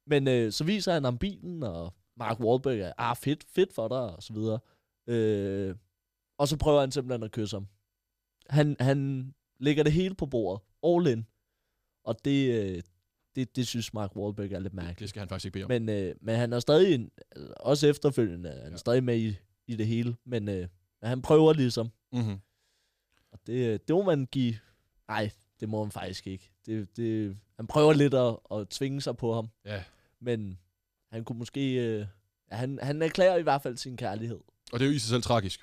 men øh, så viser han ham bilen, og Mark Wahlberg er, ah, fedt, fedt for dig, og så videre. Øh, og så prøver han simpelthen at kysse ham. Han, han lægger det hele på bordet. All in. Og det, øh, det, det synes Mark Wahlberg er lidt mærkeligt. Det skal han faktisk ikke bede om. Men, øh, men han er stadig, en, også efterfølgende, er han Ja. ja. stadig med i, i det hele. Men, øh, han prøver ligesom. Mm-hmm. Og det, øh, det må man give... Nej, det må man faktisk ikke. Det, det, han prøver lidt at, at tvinge sig på ham. Ja. Men han kunne måske... Øh, han, han erklærer i hvert fald sin kærlighed. Og det er jo i sig selv tragisk.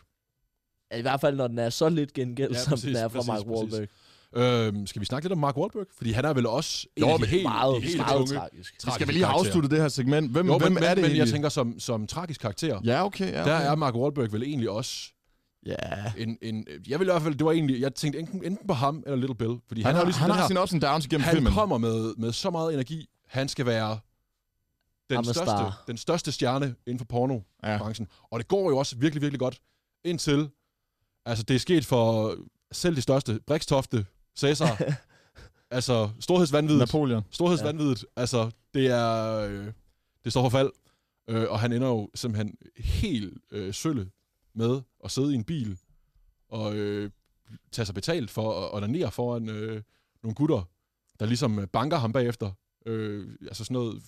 I hvert fald, når den er så lidt gengæld, Ja, som præcis, den er fra præcis, Mark præcis. Wahlberg. Øhm, skal vi snakke lidt om Mark Wahlberg? Fordi han er vel også en Jo, af de helt, meget, de helt meget tunge, tragisk. Vi skal vel lige karakterer. afsluttet det her segment. Hvem, Jo, hvem men, er det men, men jeg egentlig? tænker som, som tragisk karakter, Ja, okay. Ja, okay. der er Mark Wahlberg vel egentlig også Ja. en, en... Jeg vil i hvert fald... Det var egentlig... Jeg tænkte enten, enten på ham eller Little Bill. Fordi han, Han, har ligesom han har her... sine ups and downs gennem Han filmen. kommer med, med så meget energi. Han skal være den største, star. den største stjerne inden for porno-branchen. Ja. Og det går jo også virkelig, virkelig godt. Indtil... Altså, det er sket for selv de største. Brikstofte, Cæsar. altså, storhedsvandvidet. Napoleon. Storhedsvandvidet. Ja. Altså, det er... Øh, det står for fald. Øh, og han ender jo simpelthen helt øh, sølle med at sidde i en bil og øh, tage sig betalt for at onanere foran øh, nogle gutter, der ligesom øh, banker ham bagefter. Øh, altså sådan noget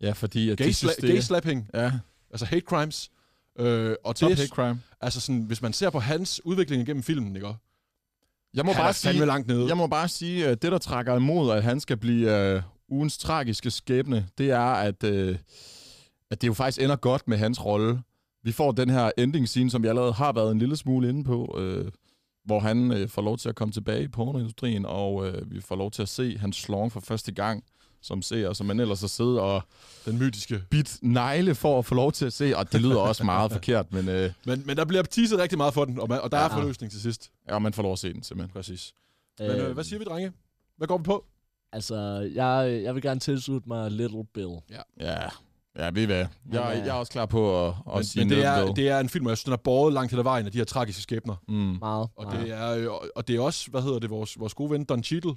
Ja, fordi at gay, sla- det gay slapping, Ja, altså hate crimes. Øh, og top det, hate crime. altså sådan, hvis man ser på hans udvikling igennem filmen, ikke? Jeg må Han bare er sige, langt nede. jeg må bare sige, at det, der trækker imod, at han skal blive øh, ugens tragiske skæbne, det er, at, øh, at det jo faktisk ender godt med hans rolle. Vi får den her ending scene, som vi allerede har været en lille smule inde på, øh, hvor han øh, får lov til at komme tilbage i pornoindustrien, og øh, vi får lov til at se hans slong for første gang, som ser, som man ellers har siddet og Den mytiske. bit negle for at få lov til at se, og det lyder også meget forkert, men øh, Men, men der bliver teaset rigtig meget for den, og, man, og der er Ja. forløsning til sidst. ja, man får lov at se den simpelthen. Præcis. Men øh, hvad siger vi, drenge? Hvad går vi på? Altså, jeg, jeg vil gerne tilslutte mig Little Bill. Ja, ja ved I hvad? Jeg, Men, øh, jeg er også klar på at, at Men, sige men det, er, Little det er en film, hvor jeg synes, den er båret langt til ad vejen af de her tragiske skæbner. Mm. Meget. Og meget. det er, øh, og- og det er også, hvad hedder det, vores, vores gode ven Don Cheadle,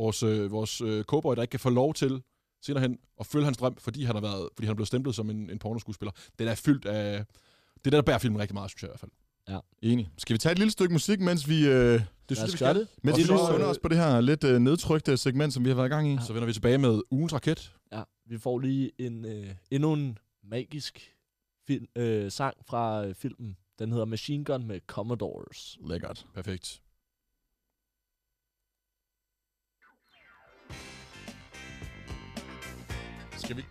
vores, øh, vores øh, cowboy, der ikke kan få lov til senere hen at følge hans drøm, fordi han har været, fordi han er blevet stemplet som en, en pornoskuespiller. Den er fyldt af... Det er det, der bærer filmen rigtig meget, synes jeg i hvert fald. Enig. Skal vi tage et lille stykke musik, mens vi, øh, Det synes jeg, vi skal. det. mens vi lige sunder øh, os på det her lidt øh, nedtrykte segment, som vi har været i gang i? Så vender vi tilbage med ugens raket. Ja, vi får lige en øh, endnu en magisk film, øh, sang fra øh, filmen. Den hedder Machine Gun med Commodores. Lækkert. Perfekt. Skal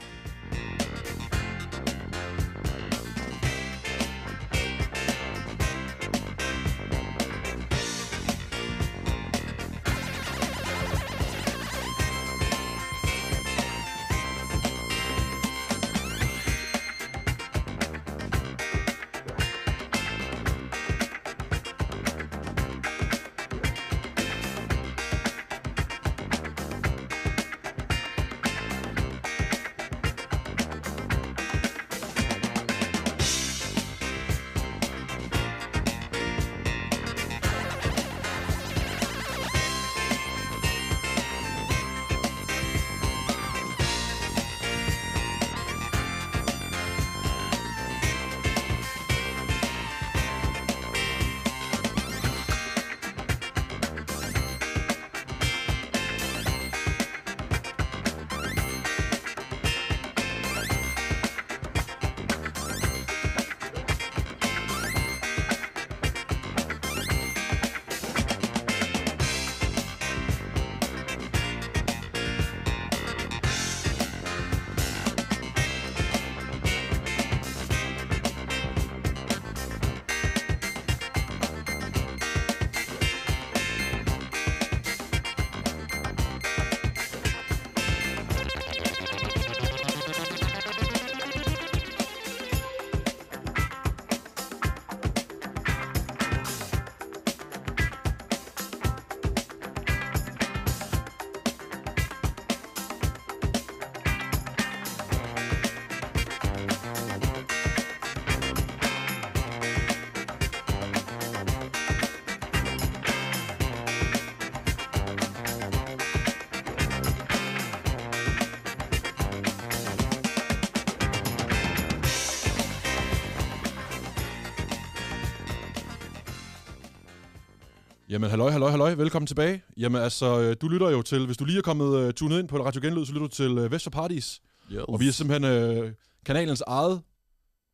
Jamen, halløj, halløj, halløj. Velkommen tilbage. Jamen, altså, øh, du lytter jo til, hvis du lige er kommet uh, tunet ind på Radio Genlyd, så lytter du til uh, Vesper Parties. Yes. Og vi er simpelthen uh, kanalens eget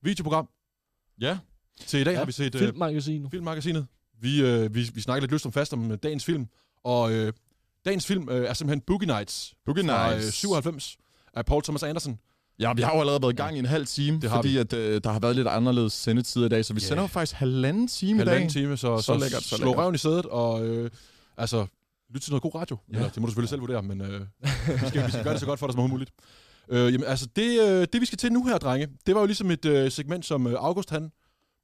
videoprogram. Ja. Til i dag ja, har vi set uh, Filmmagasinet. Filmmagasinet. Vi, uh, vi, vi snakker lidt lyst om fast om uh, dagens film. Og uh, dagens film uh, er simpelthen Boogie Nights Boogie fra uh, Nights. 97 af Paul Thomas Anderson. Ja, vi har jo allerede været i gang i en halv time, Det har fordi at, øh, der har været lidt anderledes sendetid i dag, så vi Ja. sender jo faktisk halvanden time i Halvanden dag. time, så, så, Så lækkert, så slå lækkert. røven i sædet og øh, altså, lyt til noget god radio. Ja. Eller, det må du selvfølgelig selv vurdere, men øh, vi, skal, vi skal gøre det så godt for dig som muligt. Øh, jamen, altså, det, øh, det vi skal til nu her, drenge, det var jo ligesom et øh, segment, som øh, August han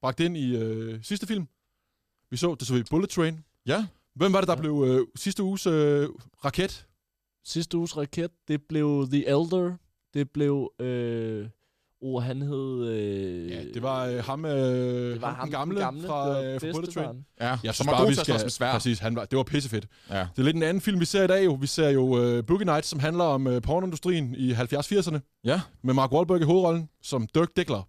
bragte ind i øh, sidste film. Vi så, det så vi Bullet Train. Ja. Hvem var det, der Ja. blev øh, sidste uges øh, raket? Sidste uges raket, det blev The Elder. Det blev... Øh, oh, han hed... Øh, Ja, det var øh, ham, øh, det var ham, ham, den gamle, gamle fra, øh, fra Bullet Train. Ja, Jeg som synes var bare, god vi til at skal... slås med svær. Præcis, han var, det var pissefedt. Ja. Det er lidt en anden film, vi ser i dag jo. Vi ser jo uh, Boogie Nights, som handler om uh, pornoindustrien i 70-80'erne. ja, Med Mark Wahlberg i hovedrollen som Dirk Diggler.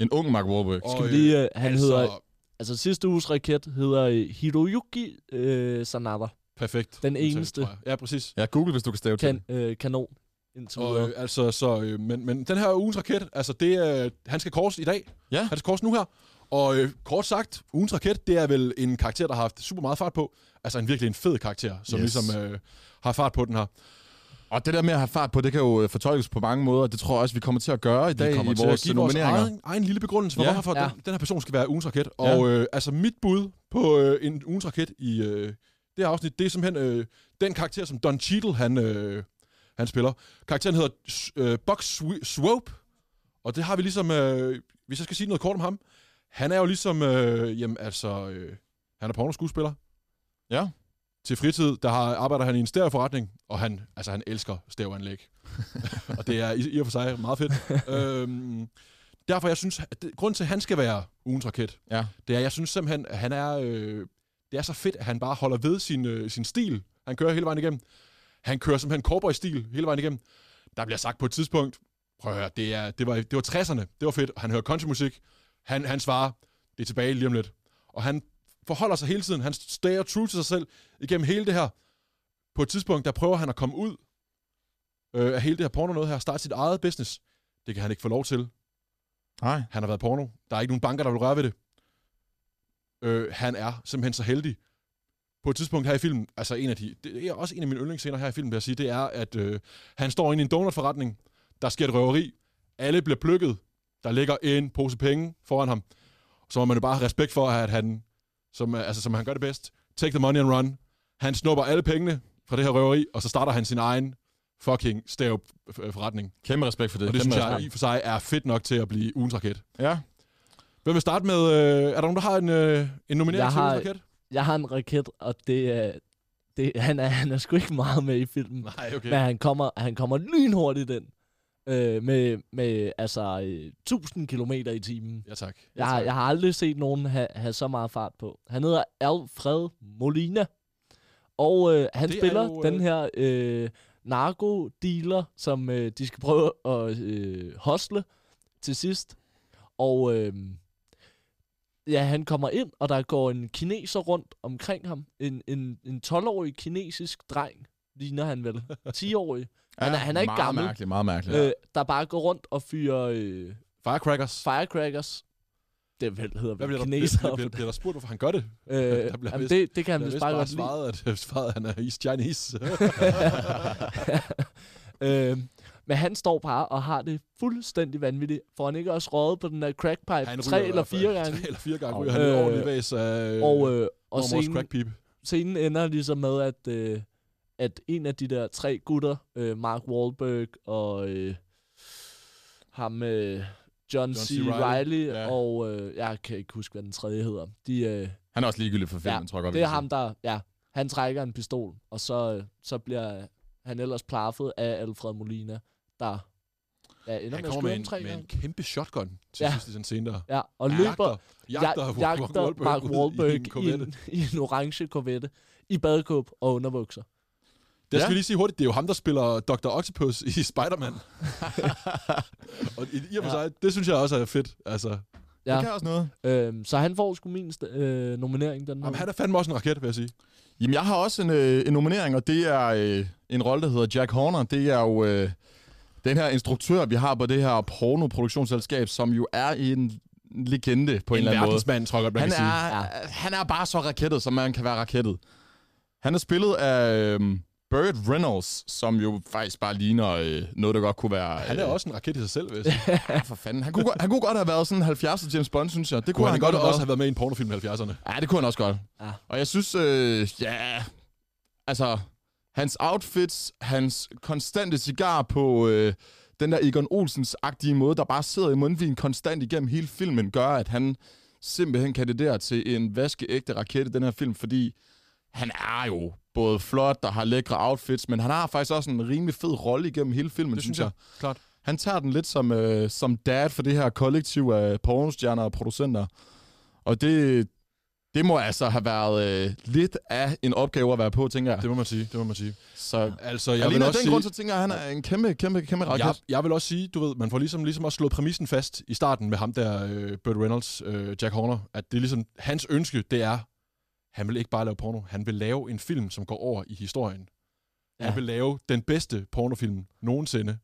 en ung Mark Wahlberg. Og, Skal vi lige... Øh, han altså, hedder... Altså sidste uges raket hedder øh, Hiroyuki øh, Sanada. Perfekt. Den eneste. Ja, præcis. Ja, Google, hvis du kan stave til. Kan, øh, kanon. Indtil Og, øh, altså, så, øh, men, men den her ugens raket, altså det, øh, han skal kors i dag. Ja. Han skal kors nu her. Og øh, kort sagt, ugens raket, det er vel en karakter, der har haft super meget fart på. Altså en virkelig en fed karakter, som Yes. ligesom øh, har fart på den her. Og det der med at have fart på, det kan jo øh, fortolkes på mange måder. Det tror jeg også, vi kommer til at gøre i dag Vi kommer i til vores at give vores nomineringer. egen, egen lille begrundelse for, Ja. ja, hvorfor Ja. ja. den, den her person skal være ugens raket. Ja. Og øh, altså mit bud på øh, en ugens raket i øh, det her afsnit, det er simpelthen øh, den karakter, som Don Cheadle, han, øh, han spiller. Karakteren hedder øh, Buck Sw- Swope, og det har vi ligesom, øh, hvis jeg skal sige noget kort om ham, han er jo ligesom, øh, jamen altså, øh, han er pornoskuespiller. Ja. Til fritid, der har, arbejder han i en stereoforretning, og han, altså, han elsker stereoanlæg. og det er i, i og for sig meget fedt. øhm, derfor, jeg synes, at det, grunden til, at han skal være ugens raket, Ja. det er, jeg synes simpelthen, at han er, øh, det er så fedt, at han bare holder ved sin, øh, sin stil. Han kører hele vejen igennem. Han kører simpelthen cowboy-stil hele vejen igennem. Der bliver sagt på et tidspunkt, prøv at høre, det, er, det, var, det var 60'erne, det var fedt. Han hører countrymusik. Han, han svarer, det er tilbage lige om lidt. Og han forholder sig hele tiden. Han stager true til sig selv igennem hele det her. På et tidspunkt, der prøver han at komme ud øh, af hele det her porno noget her, starte sit eget business. Det kan han ikke få lov til. Nej. Han har været porno. Der er ikke nogen banker, der vil røre ved det. Øh, han er simpelthen så heldig. På et tidspunkt her i filmen, altså en af de, det er også en af mine yndlingsscener her i filmen, vil jeg sige, det er, at øh, han står inde i en donutforretning, der sker et røveri, alle bliver plukket, der ligger en pose penge foran ham. Så må man jo bare have respekt for, at han, som, altså, som han gør det bedst, take the money and run. Han snupper alle pengene fra det her røveri, og så starter han sin egen fucking stereo-forretning. Kæmpe respekt for det. Og det Kæmpe synes jeg respekt. i for sig er fedt nok til at blive ugens raket. Ja. Hvem vil starte med... Øh, er der nogen, der har en, øh, en nominering Jeg til har- ugens raket? Jeg har en raket, og det er... Det, han, er, han er sgu ikke meget med i filmen. Nej, okay. Men han kommer, han kommer lynhurtigt ind. Øh, med, med altså øh, 1000 km i timen. Ja, tak. Jeg, har, jeg har aldrig set nogen have, have så meget fart på. Han hedder Alfred Molina. Og øh, han Det er spiller jo, den øh, her øh, narko-dealer, som øh, de skal prøve at øh, hostle til sidst. Og øh, ja, han kommer ind, og der går en kineser rundt omkring ham. En, en, en 12-årig kinesisk dreng, ligner han vel. 10-årig. Han er- han er ikke meget gammel. mærkeligt, meget mærkeligt. Øh, der bare går rundt og fyrer øh, Firecrackers. firecrackers. Det vel, hedder Hvad bliver der, kineser. bliver, bliver, bliver der spurgt, hvorfor han gør det? Øh, Der bliver vist- det, det kan han vist bare bare svaret, at, svaret, at han er East Chinese. øh, men han står bare og har det fuldstændig vanvittigt. For han ikke også røget på den der crackpipe Han tre eller fire gange. Tre eller fire gange ryger han Øh, ordentligt væs af Og, øh, og scenen, crackpip. scenen ender ligesom med, at, øh, at en af de der tre gutter, øh, Mark Wahlberg og øh, ham øh, John, John C. C. Reilly, ja. og øh, jeg kan ikke huske, hvad den tredje hedder. De, øh, Han er også ligegyldig for filmen, Ja, tror jeg godt, det er ham, der, ja, han trækker en pistol, og så, øh, så bliver han ellers plaffet af Alfred Molina, der ja, ender Han med at kommer skyde med en, tre med en kæmpe shotgun til Ja. sidst i den scene der. Ja, og løber, jagter, jagter, ja, jagter Mark ud Wahlberg i en Corvette. i en, i en orange Corvette, i badekåb og underbukser. Det skal Ja. vi lige sige hurtigt, det er jo ham, der spiller Dr. Octopus i Spider-Man. og i, i og for sig, det synes jeg også er fedt. Altså, Ja. Det kan også noget. Øhm, så han får sgu min øh, nominering den jamen, han er fandme også en raket, vil jeg sige. Jamen, jeg har også en, øh, en nominering, og det er øh, en rolle, der hedder Jack Horner. Det er jo øh, den her instruktør, vi har på det her pornoproduktionsselskab, som jo er en legende på en, en eller anden måde. tror jeg godt, man Han kan sige. er, ja. han er bare så rakettet, som man kan være rakettet. Han er spillet af øh, Burt Reynolds, som jo faktisk bare ligner øh, noget, der godt kunne være... Han er øh, også en raket i sig selv, sige. Ja, for fanden. Han kunne, godt- han kunne godt have været sådan en 70'er James Bond, synes jeg. Det Kunne han godt også været. have været med i en pornofilm i 70'erne. Ja, det kunne han også godt. Ja. Og jeg synes, øh, ja... Altså, hans outfits, hans konstante cigar på øh, den der Egon Olsens-agtige måde, der bare sidder i mundvin konstant igennem hele filmen, gør, at han simpelthen kandiderer til en vaskeægte raket i den her film, fordi han er jo både flot og har lækre outfits, men han har faktisk også en rimelig fed rolle igennem hele filmen, Det synes jeg. jeg. Klart. Han tager den lidt som, øh, som dad for det her kollektiv af pornostjerner og producenter. Og det, det må altså have været øh, lidt af en opgave at være på, tænker jeg. Det må man sige, det må man sige. Så Altså, jeg vil også den sige... grund, så tænker jeg, at han er en kæmpe, kæmpe, kæmpe raket. Jeg, jeg vil også sige, du ved, man får ligesom, ligesom også slået præmissen fast i starten med ham der, øh, Burt Reynolds, øh, Jack Horner, at det er ligesom, hans ønske, det er, han vil ikke bare lave porno, han vil lave en film, som går over i historien. Ja. Han vil lave den bedste pornofilm nogensinde.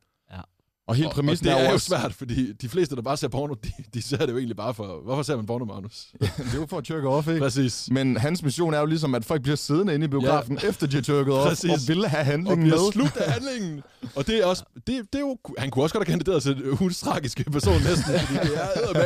Og hele Og, og præmissen det er, er jo også, svært, fordi de fleste, der bare ser porno, de, de ser det jo egentlig bare for... Hvorfor ser man porno, Magnus? det er jo for at tyrke off, ikke? Præcis. Men hans mission er jo ligesom, at folk bliver siddende inde i biografen, ja. efter de har tyrket off, og vil have Og handlingen bliver med. slut af handlingen. Og det er også... Det, det er jo, han kunne også godt have kandideret til ugens tragiske person næsten, fordi det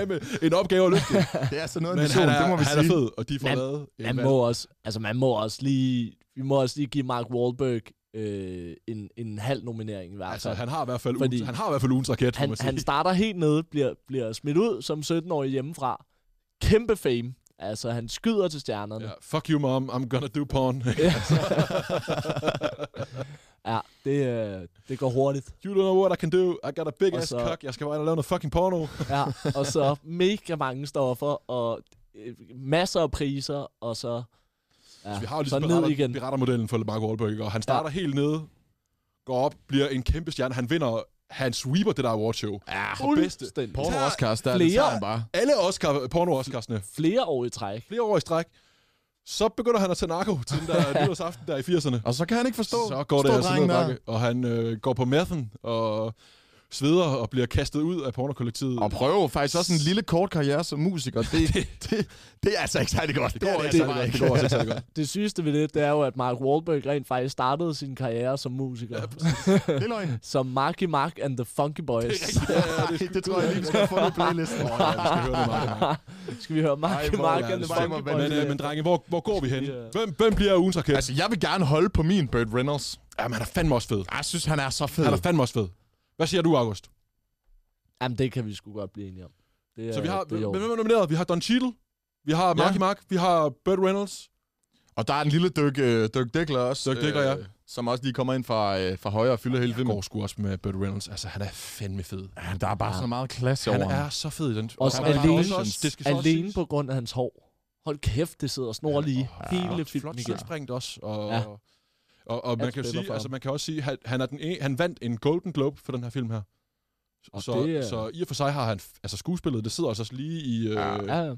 er med en opgave at løfte. Det er sådan noget Men mission, han er, det må vi han er sige. fed, og de får Man- lavet Man må også, altså man må også lige, vi må også lige give Mark Wahlberg øh, en, en halv nominering i hvert Altså, fald. han har i hvert fald, Fordi ugens, han har i hvert fald ugens raket, han, han starter helt nede, bliver, bliver smidt ud som 17-årig hjemmefra. Kæmpe fame. Altså, han skyder til stjernerne. Ja, fuck you, mom. I'm gonna do porn. Ja, det, øh, det går hurtigt. you don't know what I can do. I got a big Og ass så- cock. Jeg skal bare ind og lave noget fucking porno. Ja, og så mega mange stoffer, og øh, masser af priser, og så, ja, Så vi har jo ligesom ned igen. pirater, piratermodellen for Mark Wahlberg, og han starter ja. helt nede, går op, bliver en kæmpe stjerne. Han vinder, han sweeper det der awardshow. Ja, For bedste. Porno Oscars, der flere- det tager han bare. Alle Oscar, porno-Oscarsne, Flere år i træk. flere år i stræk. Så begynder han at tage narko til den der nytårsaften der i 80'erne. Og så kan han ikke forstå. Så går det altså ned og han øh, går på mathen og sveder og bliver kastet ud af pornokollektivet. Og prøver faktisk også en lille kort karriere som musiker. Det, det, det er altså ikke særlig godt. Det går er ikke altså. Det går altså ikke særlig godt. Det sygeste ved det, det er jo, at Mark Wahlberg rent faktisk startede sin karriere som musiker. Ja, Det er løgn. som Marky Mark and the Funky Boys. Ja, det, det tror jeg lige, vi skal få på playlisten. Åh, ja, vi skal høre det. Skal vi høre Marky Ej, Mark er and det the Funky Boys? Men, øh, men drenge, hvor, hvor går vi hen? Hvem, hvem bliver ugens raket? Altså, jeg vil gerne holde på min Burt Reynolds. Jamen, han er fandme også fed. Jeg synes, han er så fed. Han er fandme også fed. Hvad siger du, August? Jamen, det kan vi sgu godt blive enige om. Det er, Så vi har, det er hvem er nomineret? Vi har Don Cheadle, vi har Marky Ja. Mark, vi har Burt Reynolds. Og der er en lille Dirk, øh, Dirk Diggler også. Dirk Diggler, ja. Som også lige kommer ind fra, øh, fra højre og fylder hele Jeg filmen. går sgu også med Burt Reynolds. Altså, han er fandme fed. Ja, der er bare Ja. så meget klasse Han over ham. er så fed i den. Også Og han alene- også, også, det skal også Alene siges. på grund af hans hår. Hold kæft, det sidder snor lige Ja, hele flot, filmen flot igen. selvsprængt også. Og, Ja. Og, og man kan jo sige, altså man kan også sige, han, han, er den en, han vandt en Golden Globe for den her film her. Og så, det er- så i og for sig har han, altså skuespillet, det sidder altså også lige i... Øh, Ja. ja.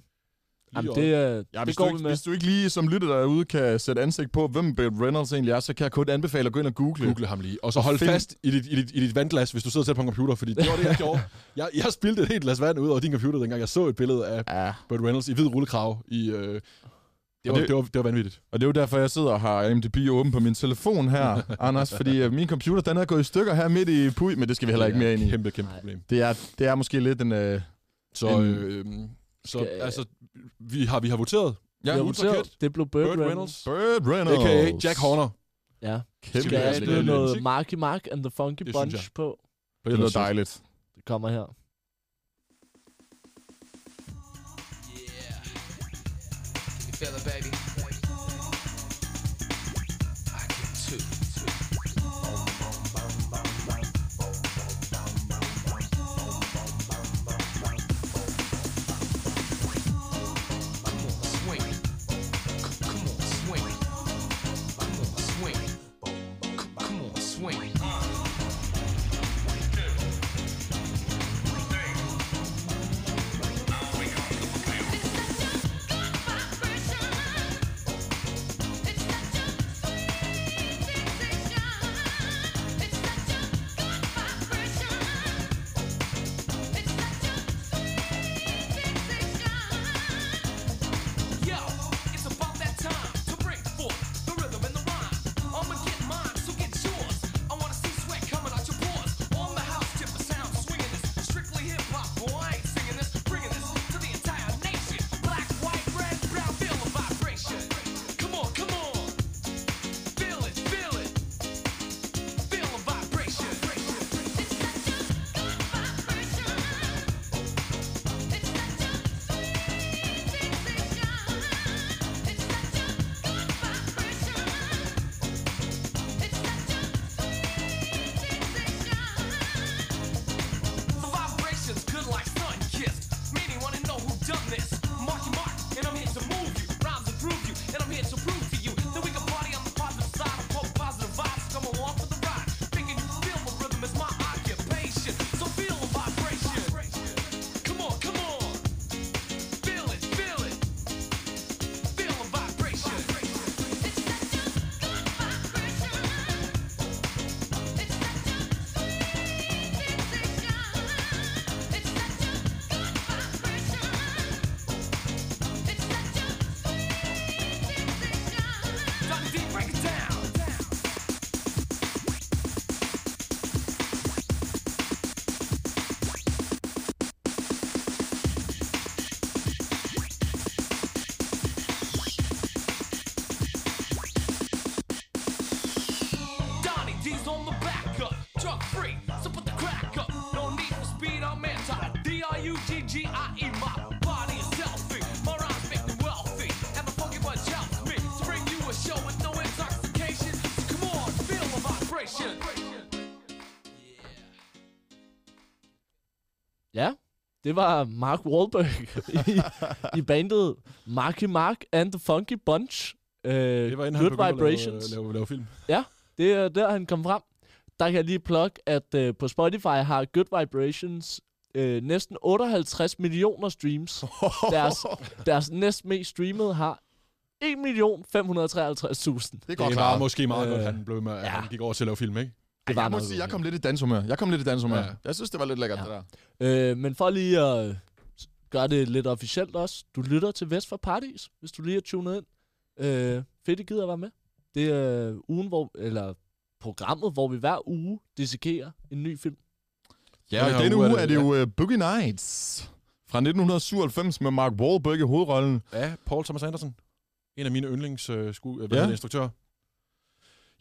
Ja, Jamen, det, øh, Ja, det hvis, går du ikke, med. hvis du ikke lige som lytter derude kan sætte ansigt på, hvem Burt Reynolds egentlig er, så kan jeg kun anbefale at gå ind og google. Google ham lige. Og så Og hold find- fast i dit, i, dit, i dit vandglas, hvis du sidder tæt på en computer, fordi det var det, jeg gjorde. Jeg, jeg spildte et helt glas vand ud over din computer, dengang jeg så et billede af Ja, Burt Reynolds i hvid rullekrav. I, øh, det, var, det- det, var, det var vanvittigt. og det er jo derfor, jeg sidder og har IMDb åben på min telefon her, Anders, fordi øh, min computer, den er gået i stykker her midt i puj, men det skal vi heller ikke mere ind i. Kæmpe, kæmpe Nej. problem. Det er, det er måske lidt en... Øh, Så, En- øh, så Skal- altså, vi har, vi har voteret. Ja, ja, ugens voteret. det blev Burt, Burt Reynolds. Reynolds. Burt Reynolds. A.k.a. Jack Horner. Ja. Kæmpe Skal jeg lidt- smide lidt noget? Marky Mark and the Funky Det Bunch jeg. på? Det lyder dejligt. Det kommer her. Det var Mark Wahlberg i, i bandet Marky Mark and the Funky Bunch. Uh, Det var inden Good han Vibrations. at lave, lave, lave film. Det er der, han kom frem. Der kan jeg lige plukke, at uh, på Spotify har Good Vibrations uh, næsten 58 millioner streams. Deres, deres næst mest streamede har 1.553.000. Det Det går var klart. måske meget Øh, godt, han, blev med, at ja. han gik over til at lave film, ikke? Det var jeg må sige, jeg kom lidt i danshumør. Jeg kom lidt i danshumør. Ja. Jeg synes, det var lidt lækkert, Ja. det der. Øh, men for lige at øh, gøre det lidt officielt også, du lytter til Vest for Paradis, hvis du lige er tunet ind. Øh, fedt, I gider at være med. Det er øh, ugen, hvor, eller programmet, hvor vi hver uge dissekerer en ny film. Ja, og i denne uge er er det- jo uh, Boogie Nights fra 1997 med Mark Wahlberg i hovedrollen. Ja, Paul Thomas Anderson. En af mine yndlings uh, sku, hvad Ja. instruktører.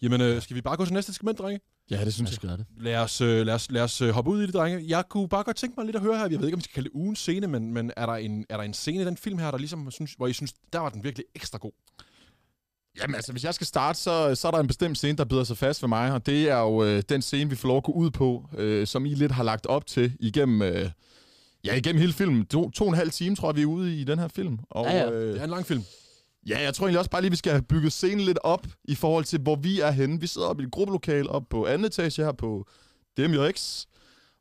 Jamen, uh, skal vi bare gå til næste segment, drenge? Ja, det synes Jeg jeg. det. Lad os, lad os, lad os uh, hoppe ud i det, drenge. Jeg kunne bare godt tænke mig lidt at høre her. Jeg ved ikke, om vi skal kalde det ugens scene, men, men er, der en, er der en scene i den film her, der ligesom, synes, hvor I synes, der var den virkelig ekstra god? Jamen altså, hvis jeg skal starte, så, så er der en bestemt scene, der bider sig fast ved mig, og det er jo øh, den scene, vi får lov at gå ud på, øh, som I lidt har lagt op til igennem, øh, ja, igennem hele filmen. To, to og en halv time, tror jeg, vi er ude i den her film. Og, Ja, ja. Øh, Det er en lang film. Ja, jeg tror egentlig også bare lige, vi skal have bygget scenen lidt op i forhold til, hvor vi er henne. Vi sidder oppe i et gruppelokale op på anden etage her på DMJX.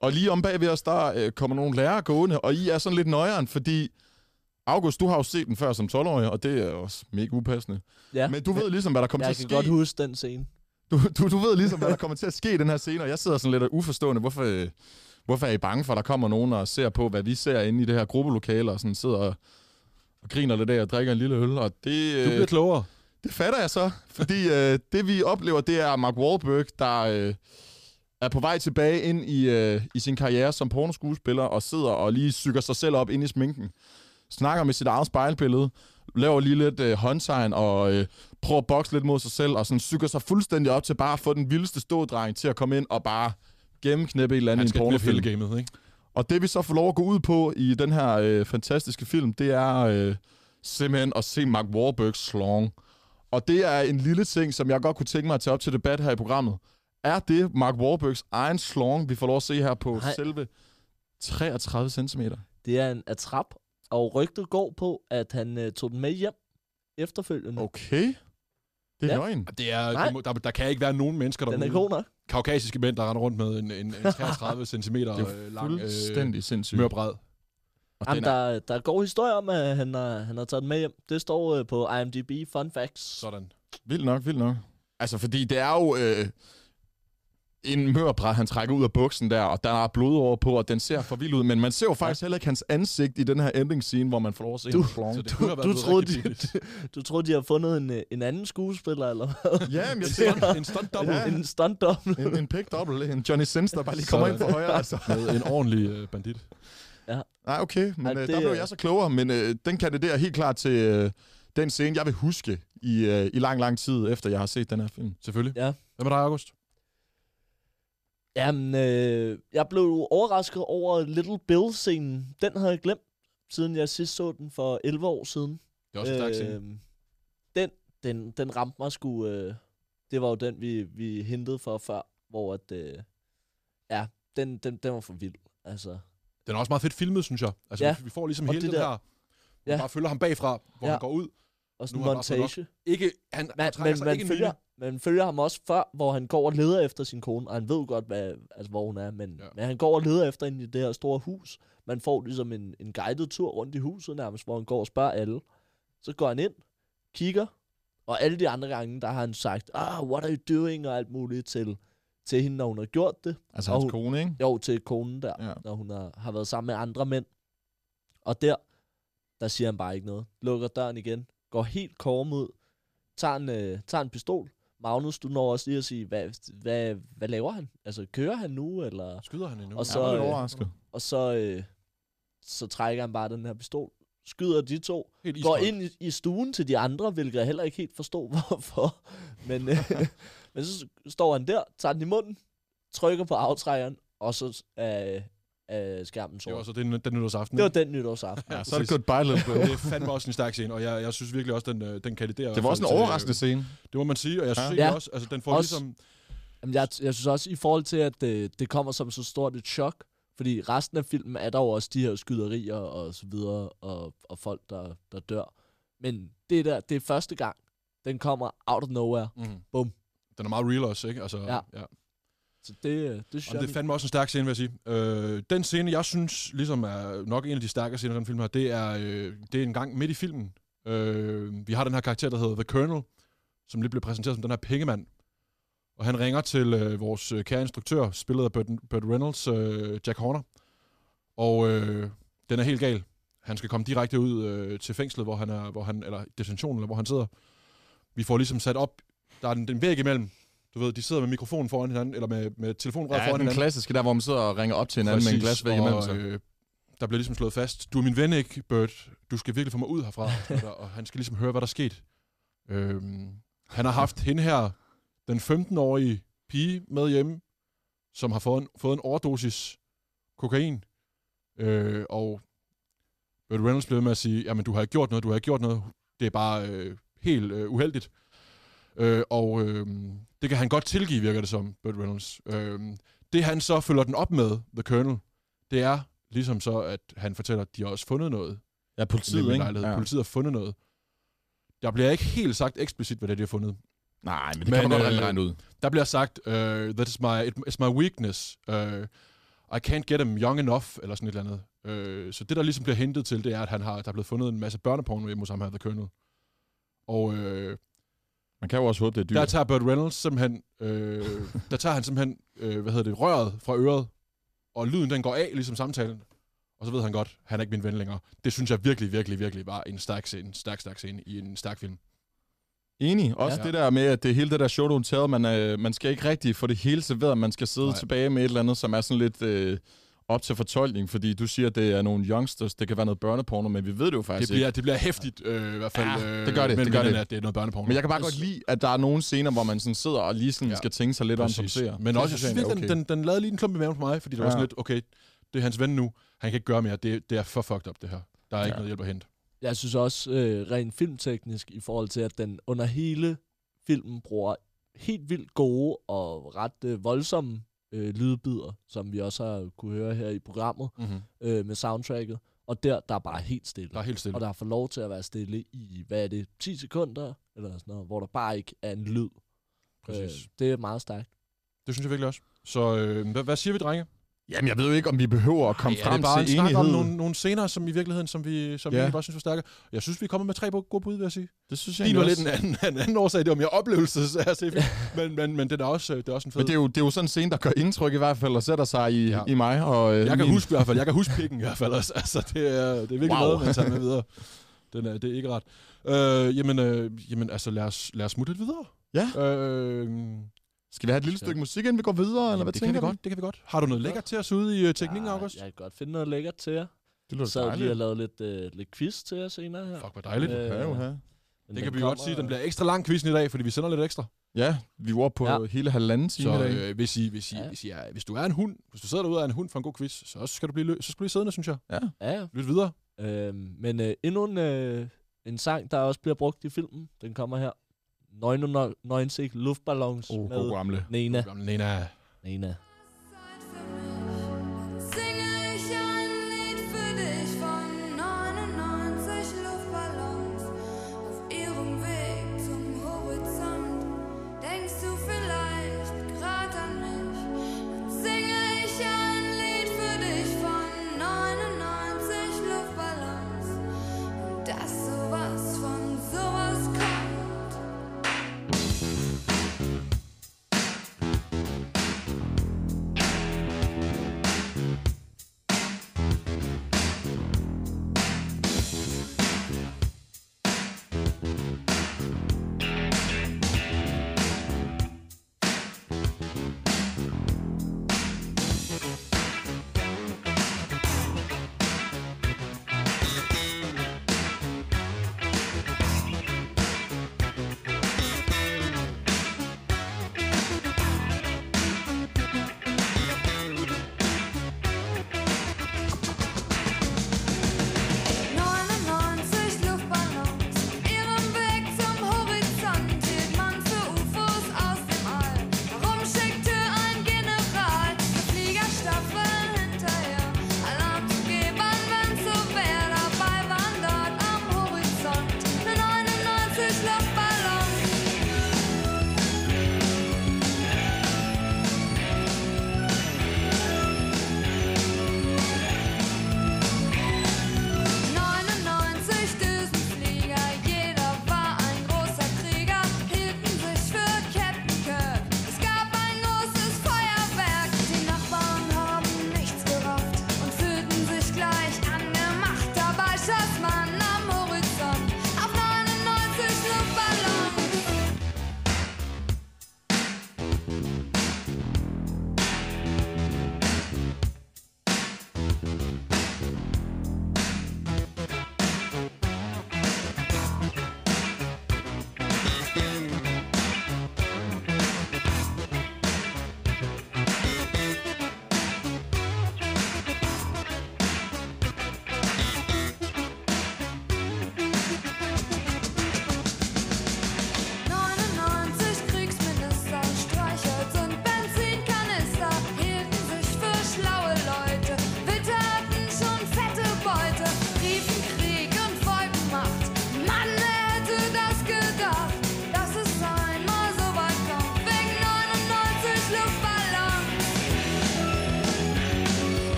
Og lige om bag ved os, der øh, kommer nogle lærere gående, og I er sådan lidt nøjeren, fordi... August, du har jo set den før som 12-årig, og det er også mega upassende. Ja, Men du ved ligesom, hvad der kommer jeg til kan at ske. godt huske den scene. Du, du, du ved ligesom, hvad der kommer til at ske i den her scene, og jeg sidder sådan lidt uforstående. Hvorfor, øh, hvorfor er I bange for, at der kommer nogen og ser på, hvad vi ser inde i det her gruppelokale, og sådan sidder og, og griner lidt af og drikker en lille øl, og det... Du bliver klogere. Det fatter jeg så, fordi øh, det vi oplever, det er Mark Wahlberg, der øh, er på vej tilbage ind i, øh, i sin karriere som pornoskuespiller, og sidder og lige syger sig selv op ind i sminken. Snakker med sit eget spejlbillede, laver lige lidt øh, håndtegn og øh, prøver at bokse lidt mod sig selv, og sådan syger sig fuldstændig op til bare at få den vildeste stådreng til at komme ind og bare gennemknæppe et eller andet Han i en pornofilm. gamet, ikke? Og det vi så får lov at gå ud på i den her øh, fantastiske film, det er øh, simpelthen at se Mark Wahlbergs slong. Og det er en lille ting, som jeg godt kunne tænke mig at tage op til debat her i programmet. Er det Mark Wahlbergs egen slong, vi får lov at se her på Nej. selve 33 cm? Det er en atrap, og rygtet går på, at han øh, tog den med hjem efterfølgende. Okay. Det er Ja. løgn. Det er, Nej. det må, der, der kan ikke være nogen mennesker Den er god nok. kaukasiske mænd, der render rundt med en, en, en 33 cm lang øh, sindssygt. mørbred. Og Jamen, den er, der, der går historie om, at han har, han har taget den med hjem. Det står øh, på IMDb Fun Facts. Sådan. vildt nok, vildt nok. Altså, fordi det er jo øh, en mørbræd, han trækker ud af buksen der, og der er blod over på, og den ser for vild ud. Men man ser jo faktisk heller ikke hans ansigt i den her ending scene, hvor man får lov at se Du-. Så det været Du blevet troede, de, pinligt. du troede, de har fundet en, øh, en anden skuespiller, eller hvad? Ja, men jeg stunt, en stunt double. Ja. En stunt double. en, en pick double, en Johnny Sins, der bare lige kommer ind for højre. Altså. Med en ordentlig øh, bandit. Nej, okay, men Ej, øh, det der blev er- jeg så klogere, men øh, den kandiderer helt klart til øh, den scene, jeg vil huske i, øh, i lang, lang tid, efter jeg har set den her film. Selvfølgelig. Ja. Hvad med dig, August? Jamen, øh, jeg blev overrasket over Little Bill-scenen. Den havde jeg glemt, siden jeg sidst så den for 11 år siden. Det er også en stærk scene. Øhm, den, den, den ramte mig sgu... Øh, det var jo den, vi, vi hentede for før, hvor at... Øh, ja, den, den, den var for vild. Altså, Den er også meget fedt filmet, synes jeg. Altså, Ja. vi, vi får ligesom Og hele det den der- her, Ja. man bare følger ham bagfra, hvor Ja. han går ud. og sådan en montage. Ikke, han, Man, han men sig man ikke følger, man følger ham også før, hvor han går og leder efter sin kone, og han ved godt, hvad, altså, hvor hun er, men, Ja. men han går og leder efter hende i det her store hus. Man får ligesom en, en guided tur rundt i huset nærmest, hvor han går og spørger alle. Så går han ind, kigger, og alle de andre gange, der har han sagt, ah, what are you doing, og alt muligt til, til hende, når hun har gjort det. Altså Og hans hun- kone, ikke? Jo, til konen der, ja. når hun har, har været sammen med andre mænd. Og der, der siger han bare ikke noget. Lukker døren igen, går helt korm ud, tager en, øh, tager en pistol. Magnus, du når også lige at sige, hvad, hvad, hvad laver han? Altså, kører han nu, eller... Skyder han endnu? Og Så, lidt øh, overrasket. Og så, øh, så trækker han bare den her pistol, skyder de to, Helt går ind i, i stuen til de andre, hvilket jeg heller ikke helt forstår, hvorfor. Men, øh, men så står han der, tager den i munden, trykker på aftrækkeren, og så er, er skærmen Det var så den, den nytårsaften. Det var den nytårsaften. Ja, så er det goodbye, little det er fandme også en stærk scene, og jeg, jeg synes virkelig også, den, øh, den kandiderer. Det var også en til- overraskende scene. Det må man sige, og jeg synes Ja. også, altså den får Også- ligesom... Jamen, jeg, jeg synes også, i forhold til, at det, det kommer som så stort et chok, Fordi resten af filmen er der jo også de her skyderier og så videre, og, og folk, der, der dør. Men det der, det er første gang, den kommer out of nowhere. Mm. Bum. Den er meget real også, ikke? Altså, Ja. ja. Så det, øh, det synes Og jeg... det er fandme også en stærk scene, vil jeg sige. Øh, den scene, jeg synes ligesom er nok en af de stærkere scener i den film her, det er, øh, det er en gang midt i filmen. Øh, vi har den her karakter, der hedder The Colonel, som lige blev præsenteret som den her pengemand. Og han ringer til øh, vores øh, kære instruktør, spillet af Burt, Burt Reynolds, øh, Jack Horner. Og øh, den er helt gal. Han skal komme direkte ud øh, til fængslet, hvor han er, hvor han, eller detentionen, eller hvor han sidder. Vi får ligesom sat op, der er den, den væg imellem. Du ved, de sidder med mikrofonen foran hinanden, eller med, med telefonrøret Ja, foran den hinanden. klassiske, der hvor man sidder og ringer op til hinanden med en Præcis, glas væk imellem sig. Øh, der bliver ligesom slået fast, du er min ven, ikke, Bert? Du skal virkelig få mig ud herfra. og han skal ligesom høre, hvad der er sket. Øhm, han har haft hende her, den 15-årige pige med hjemme, som har fået en, fået en overdosis kokain. Øh, og Burt Reynolds blev med at sige, jamen du har ikke gjort noget, du har ikke gjort noget. Det er bare øh, helt øh, uheldigt. Øh, og øh, det kan han godt tilgive, virker det som, Burt Reynolds. Øh, det han så følger den op med, The Colonel, det er ligesom så, at han fortæller, at de har også fundet noget. Ja, politiet, ikke? Ja. Politiet har fundet noget. Der bliver ikke helt sagt eksplicit, hvad det er, de har fundet. Nej, men det Men, kan man godt øh, regne ud. Der bliver sagt, uh, that is my, it, it's my weakness. Uh, I can't get him young enough, eller sådan et eller andet. Uh, så det, der ligesom bliver hentet til, det er, at han har, der er blevet fundet en masse børneporno hjemme hos ham her, The Colonel. Og uh, Man kan jo også håbe, det er dyrt. der tager Burt Reynolds simpelthen, øh, der tager han simpelthen, øh, hvad hedder det, røret fra øret, og lyden den går af, ligesom samtalen. Og så ved han godt, han er ikke min ven længere. Det synes jeg virkelig, virkelig, virkelig var en stærk scene, en stærk, stærk scene i en stærk film. Enig. Også Ja. det der med, at det hele det der show, du tell, man, øh, man skal ikke rigtig få det hele serveret. Man skal sidde. Nej. tilbage med et eller andet, som er sådan lidt øh, op til fortolkning. Fordi du siger, at det er nogle youngsters, det kan være noget børneporno, men vi ved det jo Det faktisk bliver, ikke. det bliver hæftigt, øh, i hvert fald. Ja, øh, det gør det, det gør det. At det er noget børneporno. Men jeg kan bare godt lide, at der er nogle scener, hvor man sådan sidder og lige sådan Ja. skal tænke sig lidt om som Præcis. ser. Men også, jeg synes okay. den, den, den lavede lige en klump i maven på mig, fordi det var Ja. sådan lidt, okay, det er hans ven nu, han kan ikke gøre mere, det, det er for fucked up, det her. Der er ikke Ja. noget hjælp at hente. Jeg synes også øh, rent filmteknisk i forhold til, at den under hele filmen bruger helt vildt gode og ret øh, voldsomme øh, lydbider, som vi også har kunne høre her i programmet Mm-hmm. øh, med soundtracket. Og der, der er bare helt stille. Der er helt stille. Og der får lov til at være stille i, hvad er det, 10 sekunder, eller sådan noget, hvor der bare ikke er en lyd. Præcis. Øh, det er meget stærkt. Det synes jeg virkelig også. Så øh, hvad, hvad siger vi, drenge? Jamen, jeg ved jo ikke, om vi behøver at komme Ej, frem er det bare til en enighed. om nogle, nogle scener, som i virkeligheden, som vi, som ja. vi bare synes var stærke. Jeg synes, vi er kommet med tre gode bud, vil jeg sige. Det synes jeg Din var lidt en anden, en anden årsag, det var mere oplevelse film. men, men, men det er også, det er også en fed. Men det er, jo, det er jo sådan en scene, der gør indtryk i hvert fald, og sætter sig i, Ja. ja. i mig. Og, øh, jeg kan min- huske i hvert fald, jeg kan huske pikken i hvert fald også. Altså, det er, det er virkelig Wow. noget, man tager med videre. Den er, det er ikke ret. Øh, jamen, øh, jamen, altså, lad os, lad os smutte lidt videre. Ja. Øh, Skal vi have et lille stykke musik, inden vi går videre, eller hvad det kan tænker vi du? godt, det kan vi godt. Har du noget lækkert til os ude i uh, teknikken, Ja, August? Jeg kan godt finde noget lækkert til jer. Det Jeg sad lige og lavede lidt, øh, lidt quiz til jer senere her. Fuck, hvor dejligt. Øh, Ja, jo, ja. Men det kan vi godt kommer- sige. Den bliver ekstra lang quizzen i dag, fordi vi sender lidt ekstra. ja, vi var på Ja. hele halvanden time Så i dag. øh, hvis, I, hvis, I, Ja. hvis, I er, hvis du er en hund, hvis du sidder derude og er en hund for en god quiz, så skal du blive, lø- så skal du blive siddende, synes jeg. Ja, ja. Lyt videre. Øhm, men øh, endnu en, øh, en sang, der også bliver brugt i filmen, den kommer her. 99 Luftballons Oh, med. Nena. Nena. Nena.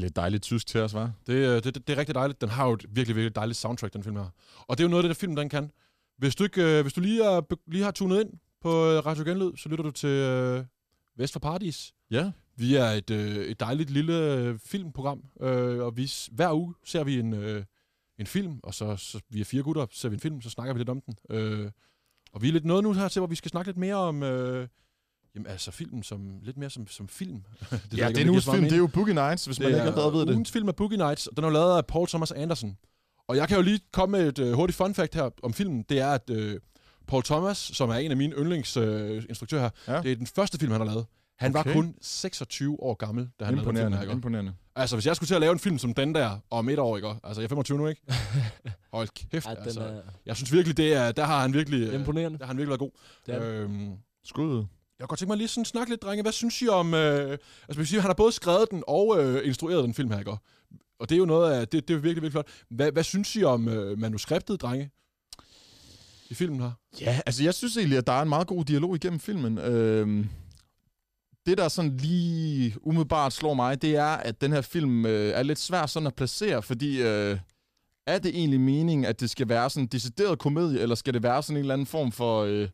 Lidt dejligt tysk til os, var. Det, øh, det, det, det er rigtig dejligt. Den har jo et virkelig, virkelig dejligt soundtrack, den film her. Og det er jo noget af det, der film, den kan. Hvis du, ikke, øh, hvis du lige, er, lige har tunet ind på øh, Radio Genlyd, så lytter du til øh, Vest for Paradis. Ja. Vi er et, øh, et dejligt lille filmprogram, øh, og vi, hver uge ser vi en, øh, en film, og så, så vi er fire gutter, så ser vi en film, så snakker vi lidt om den. Øh, og vi er lidt noget nu her til, hvor vi skal snakke lidt mere om... Øh, Jamen altså filmen som, lidt mere som, som film. det ja, det er en meget film. Det er jo Boogie Nights, hvis man ikke allerede ved det. Ugens film er Boogie Nights, og den er lavet af Paul Thomas Anderson. Og jeg kan jo lige komme med et øh, hurtigt fun fact her om filmen. Det er, at øh, Paul Thomas, som er en af mine yndlingsinstruktører øh, instruktører her, Ja. det er den første film, han har lavet. Han Okay. var kun 26 år gammel, da han lavede den her. ikke? imponerende. Altså, hvis jeg skulle til at lave en film som den der om et år, ikke? Altså, jeg er 25 nu, ikke? Hold kæft, Ej, altså. er Jeg synes virkelig, det er, der har han virkelig, imponerende. der har han virkelig været god. Det er det. Øhm, Skud jeg kunne godt tænke mig lige sådan snakke lidt, drenge. Hvad synes I om... Øh, altså, man sige, han har både skrevet den og øh, instrueret den film her, ikke? Og det er jo noget af... Det, det er virkelig, virkelig flot. Hvad, hvad synes I om øh, manuskriptet, drenge? I filmen her? Ja, altså jeg synes egentlig, at der er en meget god dialog igennem filmen. Øh, det, der sådan lige umiddelbart slår mig, det er, at den her film øh, er lidt svær sådan at placere, fordi øh, er det egentlig meningen, at det skal være sådan en decideret komedie, eller skal det være sådan en eller anden form for øh,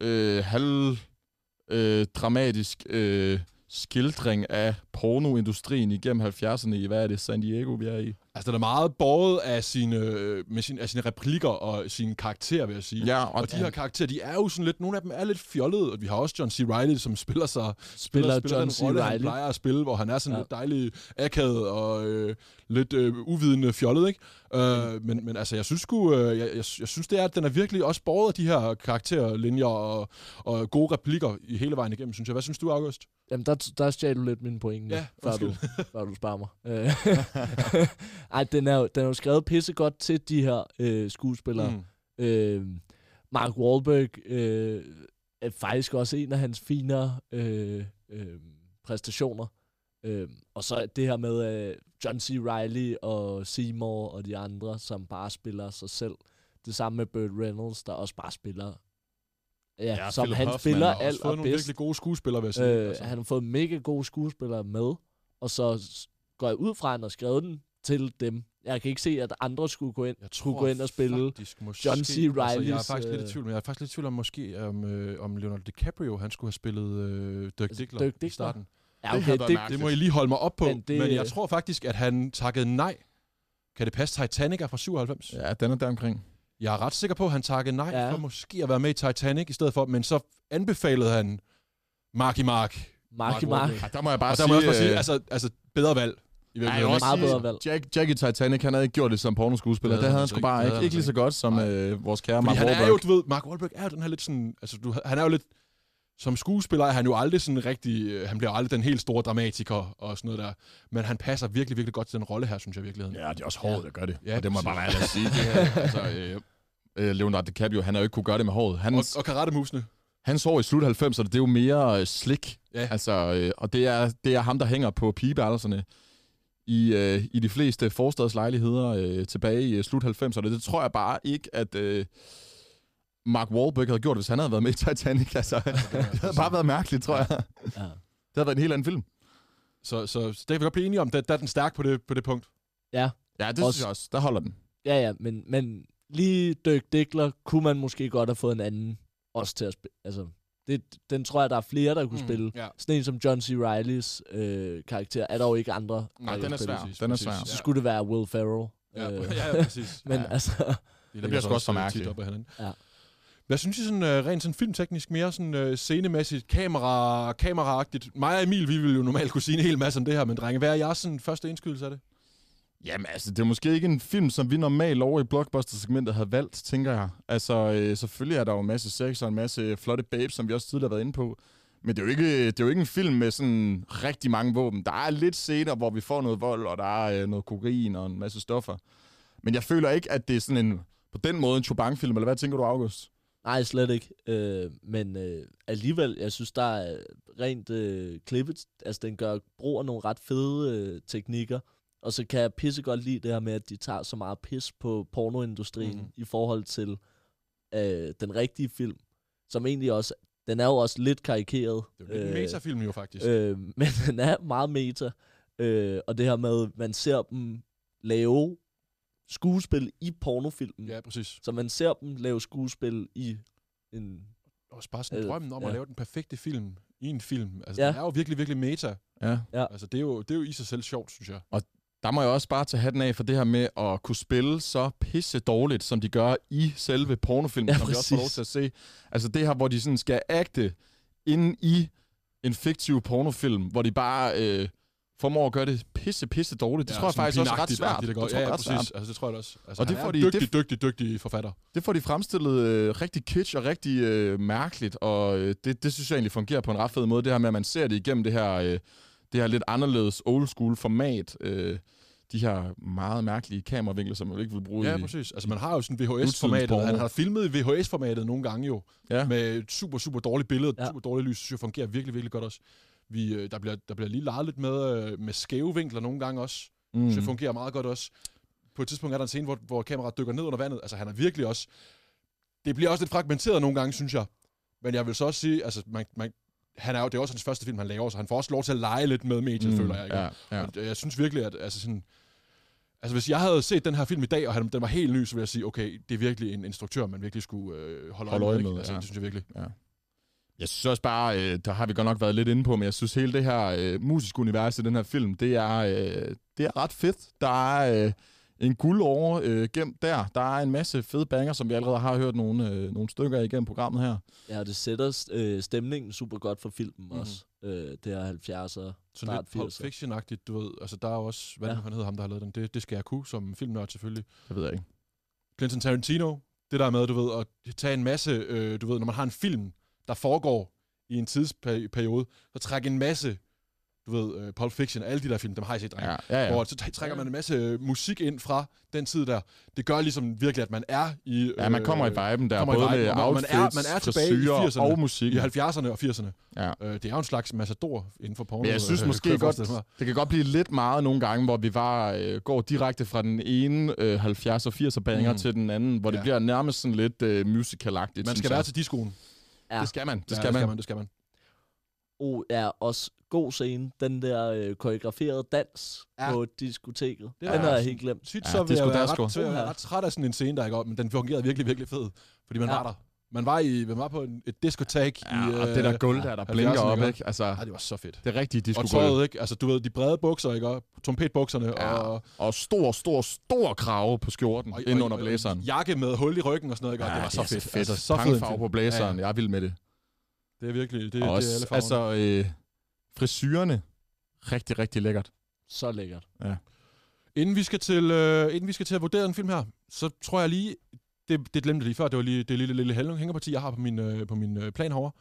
øh, halv øh, dramatisk øh, skildring af pornoindustrien igennem 70'erne i, hvad er det, San Diego, vi er i? Altså, den er meget båret af sine, øh, med sin, af sine replikker og sine karakterer, vil jeg sige. Ja, Og de her karakterer, de er jo sådan lidt, nogle af dem er lidt fjollede, og vi har også John C. Reilly, som spiller sig, Spiller spiller John den C. rolle, han Reilly. plejer at spille, hvor han er sådan Ja. ja. lidt dejlig akavet og øh, lidt øh, uvidende fjollet, ikke? Øh, men, men altså, jeg synes sgu, øh, jeg, jeg, jeg synes det er, at den er virkelig også båret af de her karakterlinjer og, og gode replikker i hele vejen igennem, synes jeg. Hvad synes du, August? Jamen, der, der stjal du lidt mine pointe, Ja, før, du, før du sparer mig. Øh, Ej, den er, jo, den er jo skrevet pissegodt til de her øh, skuespillere. Mm. Øh, Mark Wahlberg øh, er faktisk også en af hans finere øh, øh, præstationer. Øh, og så det her med øh, John C. Reilly og Seymour og de andre, som bare spiller sig selv. Det samme med Burt Reynolds, der også bare spiller... Ja, Ja, som Philip han Hoffman spiller har har alt også fået og nogle bedst. virkelig gode skuespillere, vil jeg sige. Øh, altså. Han har fået mega gode skuespillere med, og så går jeg ud fra, at han har skrevet den til dem. Jeg kan ikke se, at andre skulle gå ind, Jeg skulle gå ind og spille faktisk, måske, John C. Altså, jeg er faktisk lidt i øh, tvivl, men jeg er faktisk lidt i tvivl om, måske, om, øh, om Leonardo DiCaprio, han skulle have spillet øh, Dirk Altså, Diggler Dirk i Diggler? starten. Ja, Det okay, det, mærkeligt. Det må I lige holde mig op på, Men det- det, men jeg tror faktisk, at han takkede nej. Kan det passe Titanic er fra 97? Ja. Ja, den er der omkring. Jeg er ret sikker på, at han takkede nej Ja. ja. for måske at være med i Titanic i stedet for, men så anbefalede han Marky Mark. Marky Mark Mark. Wahlberg. Ja, der må jeg bare Og der sige... må jeg også bare sige, øh, altså, altså bedre valg. I Ja, ikke? også Meget bedre valg. Jack, Jack i Titanic, han havde ikke gjort det som pornoskuespiller. Det Det havde han sgu ikke. bare ikke. Ikke lige så godt som Nej. øh, vores kære Fordi Mark han er jo, Wahlberg. du ved, Mark Wahlberg er jo den her lidt sådan, altså du, han er jo lidt, som skuespiller er han jo aldrig sådan rigtig, øh, han bliver aldrig den helt store dramatiker og sådan noget der, men han passer virkelig, virkelig godt til den rolle her, synes jeg virkeligheden. Ja, det er også hårdt at gøre det. Ja, og det må jeg bare være sige. Det her, altså, øh, øh, Leonardo DiCaprio, han har jo ikke kunne gøre det med håret. Og, Hans, og karatemusene. hans hår i slut 90'erne, det er jo mere øh, slick. Ja. Altså, øh, og det er, det er ham, der hænger på pigeværelserne i, øh, i de fleste forstadslejligheder øh, tilbage i øh, slut 90'erne. Det tror jeg bare ikke, at øh, Mark Wahlberg havde gjort, hvis han havde været med i Titanic. Altså, det havde bare været mærkeligt, tror jeg. Det Ja. havde været en helt anden film. Så, så, så det kan vi godt blive enige om, der, der er den stærk på det, på det punkt. ja, Ja, det Også- synes jeg også. Der holder den. ja, ja, men, men lige Dirk Diggler kunne man måske godt have fået en anden også til at spille. Altså, det, den tror jeg, der er flere, der kunne mm. spille. Ja. Sådan en som John C. Reillys øh, karakter er der jo ikke andre. Nej, den er spille. svær. Præcis, Den er præcis. svær. Så skulle det være Will Ferrell. Ja, Øh, ja, ja, præcis. men Ja. altså, Det bliver sgu også for mærkeligt. op. Ja. Hvad synes I sådan, uh, rent sådan filmteknisk, mere sådan øh, scenemæssigt, kamera, kameraagtigt? Mig og Emil, vi ville jo normalt kunne sige en hel masse om det her, men drenge, hvad er jeres sådan, første indskydelse af det? Jamen altså, det er måske ikke en film, som vi normalt over i blockbuster-segmentet havde valgt, tænker jeg. Altså, øh, selvfølgelig er der jo en masse sex og en masse flotte babes, som vi også tidligere har været inde på. Men det er, jo ikke, det er jo ikke en film med sådan rigtig mange våben. Der er lidt scener, hvor vi får noget vold, og der er øh, noget kokain og en masse stoffer. Men jeg føler ikke, at det er sådan en, på den måde en Chobang-film, eller hvad tænker du, August? Nej, slet ikke. Øh, men øh, alligevel, jeg synes, der er rent øh, klippet. Altså, den gør brug af nogle ret fede øh, teknikker. Og så kan jeg pisse godt lide det her med, at de tager så meget pis på pornoindustrien mm. i forhold til øh, den rigtige film. Som egentlig også, den er jo også lidt karikeret. Det er jo en metafilm jo faktisk. Øh, men den er meget meta. Øh, og det her med, man ser dem lave skuespil i pornofilmen. Ja, præcis. Så man ser dem lave skuespil i en... Også bare sådan Øh, drømmen om ja. at lave den perfekte film i en film. Altså, Ja. det er jo virkelig, virkelig meta. Ja. Altså, det er, jo, det er jo i sig selv sjovt, synes jeg. Der må jeg også bare tage hatten af for det her med at kunne spille så pisse dårligt, som de gør i selve pornofilmen, Ja, som vi også får lov til at se. Altså det her, hvor de sådan skal agte inde i en fiktiv pornofilm, hvor de bare øh, formår at gøre det pisse, pisse dårligt. Det ja, tror jeg faktisk også er ret svært. Det, går. Det tror ja, jeg ja, er ret svært. præcis. Altså, det tror jeg også. Altså, Og det han får de- dygtig, det- dygtig, dygtig forfatter. Det får de fremstillet øh, rigtig kitsch og rigtig øh, mærkeligt, og øh, det, det synes jeg egentlig fungerer på en ret fed måde, det her med, at man ser det igennem det her, øh, det her lidt anderledes old school format, øh, de her meget mærkelige kameravinkler, som man ikke vil bruge Ja, i... præcis. Altså, man har jo sådan VHS-formatet. Han har filmet i VHS-formatet nogle gange jo. Ja. Med super, super dårligt billede. Ja. Super dårligt lys. synes jeg fungerer virkelig, virkelig godt også. Vi, øh, der, bliver, der bliver lige leget lidt med, øh, med skæve vinkler nogle gange også. Mm. Så det fungerer meget godt også. På et tidspunkt er der en scene, hvor, hvor kameraet dykker ned under vandet. Altså, han er virkelig også... Det bliver også lidt fragmenteret nogle gange, synes jeg. Men jeg vil så også sige, altså, man, man, han er jo, det er også hans første film, han laver, så han får også lov til at lege lidt med mediet, mm. føler jeg. Ikke? Ja, ja. Og jeg synes virkelig, at altså sådan, altså hvis jeg havde set den her film i dag, og han, den var helt ny, så ville jeg sige, okay, det er virkelig en instruktør, man virkelig skulle øh, holde, Holde øje med. med, ikke? Altså, ja. Det synes jeg virkelig. Jeg synes også bare, øh, der har vi godt nok været lidt inde på, men jeg synes hele det her øh, musiske univers i den her film, det er, øh, det er ret fedt. Der er øh, en guld over øh, gemt der. Der er en masse fede banger, som vi allerede har hørt nogle, øh, nogle stykker af igennem programmet her. Ja, det sætter øh, stemningen super godt for filmen mm-hmm. også. Øh, det er 70'er, Sådan lidt Pulp 80'er. Fiction-agtigt, du ved. Altså, der er også, hvad Ja. han hedder ham, der har lavet den. Det, det skal jeg kunne, som filmnørd selvfølgelig. Det ved jeg ikke. Quentin Tarantino, det der med, du ved, at tage en masse, øh, du ved, når man har en film, der foregår i en tidsperiode, så trække en masse, du ved, øh, Pulp Fiction, alle de der film, dem har jeg set, drenge. Ja, ja, ja. Hvor så trækker man en masse øh, musik ind fra den tid der. Det gør ligesom virkelig, at man er i... Øh, Ja, man kommer i viben der, kommer i både viben, med og man outfits, er- man er tilbage i frisyrer 80'erne. og musik. i 70'erne og 80'erne. Ja. Øh, det er jo en slags matador inden for porno. Men jeg synes øh, måske godt, det kan godt blive lidt meget nogle gange, hvor vi bare øh, går direkte fra den ene øh, 70'er og 80'er banger Mm. til den anden, hvor det Ja. bliver nærmest sådan lidt øh, musical-agtigt. Man skal være til diskoen. Ja. Det skal man, det Ja, skal det man. skal man. Det skal man. Oh, ja, også god scene. Den der øh, koreograferede dans Ja. ja. på diskoteket. Det Den er har jeg helt glemt. Tit Ja, så vil er jeg være ret, jeg Ja. ret træt af sådan en scene, der ikke men den fungerede virkelig, virkelig fed. Fordi man Ja. var der. Man var, i, man var på en, et diskotek Ja, i... og det der gulv der, der 70'erne, blinker op, ikke? Altså, Ej, det var så fedt. det er rigtige Og disco-gulv. tøjet, ikke? Altså, du ved, de brede bukser, ikke? Og trompetbukserne, Ja. og, Og stor, stor, stor krave på skjorten og, ind og- under og blæseren. jakke med hul i ryggen og sådan noget, ikke? Og Ja, det var så fedt. fedt. Altså, så fed en Pangfarve film. på blæseren, Ja, jeg er vild med det. Det er virkelig, det, Og det er også, alle farverne. altså, øh, frisyrerne, rigtig, rigtig lækkert. Så lækkert. Inden vi, skal til, øh, inden vi skal til at vurdere en film her, så tror jeg lige, det, det glemte jeg lige før, det var lige det lille, lille hængerparti, jeg har på min, øh, på min øh, plan herovre.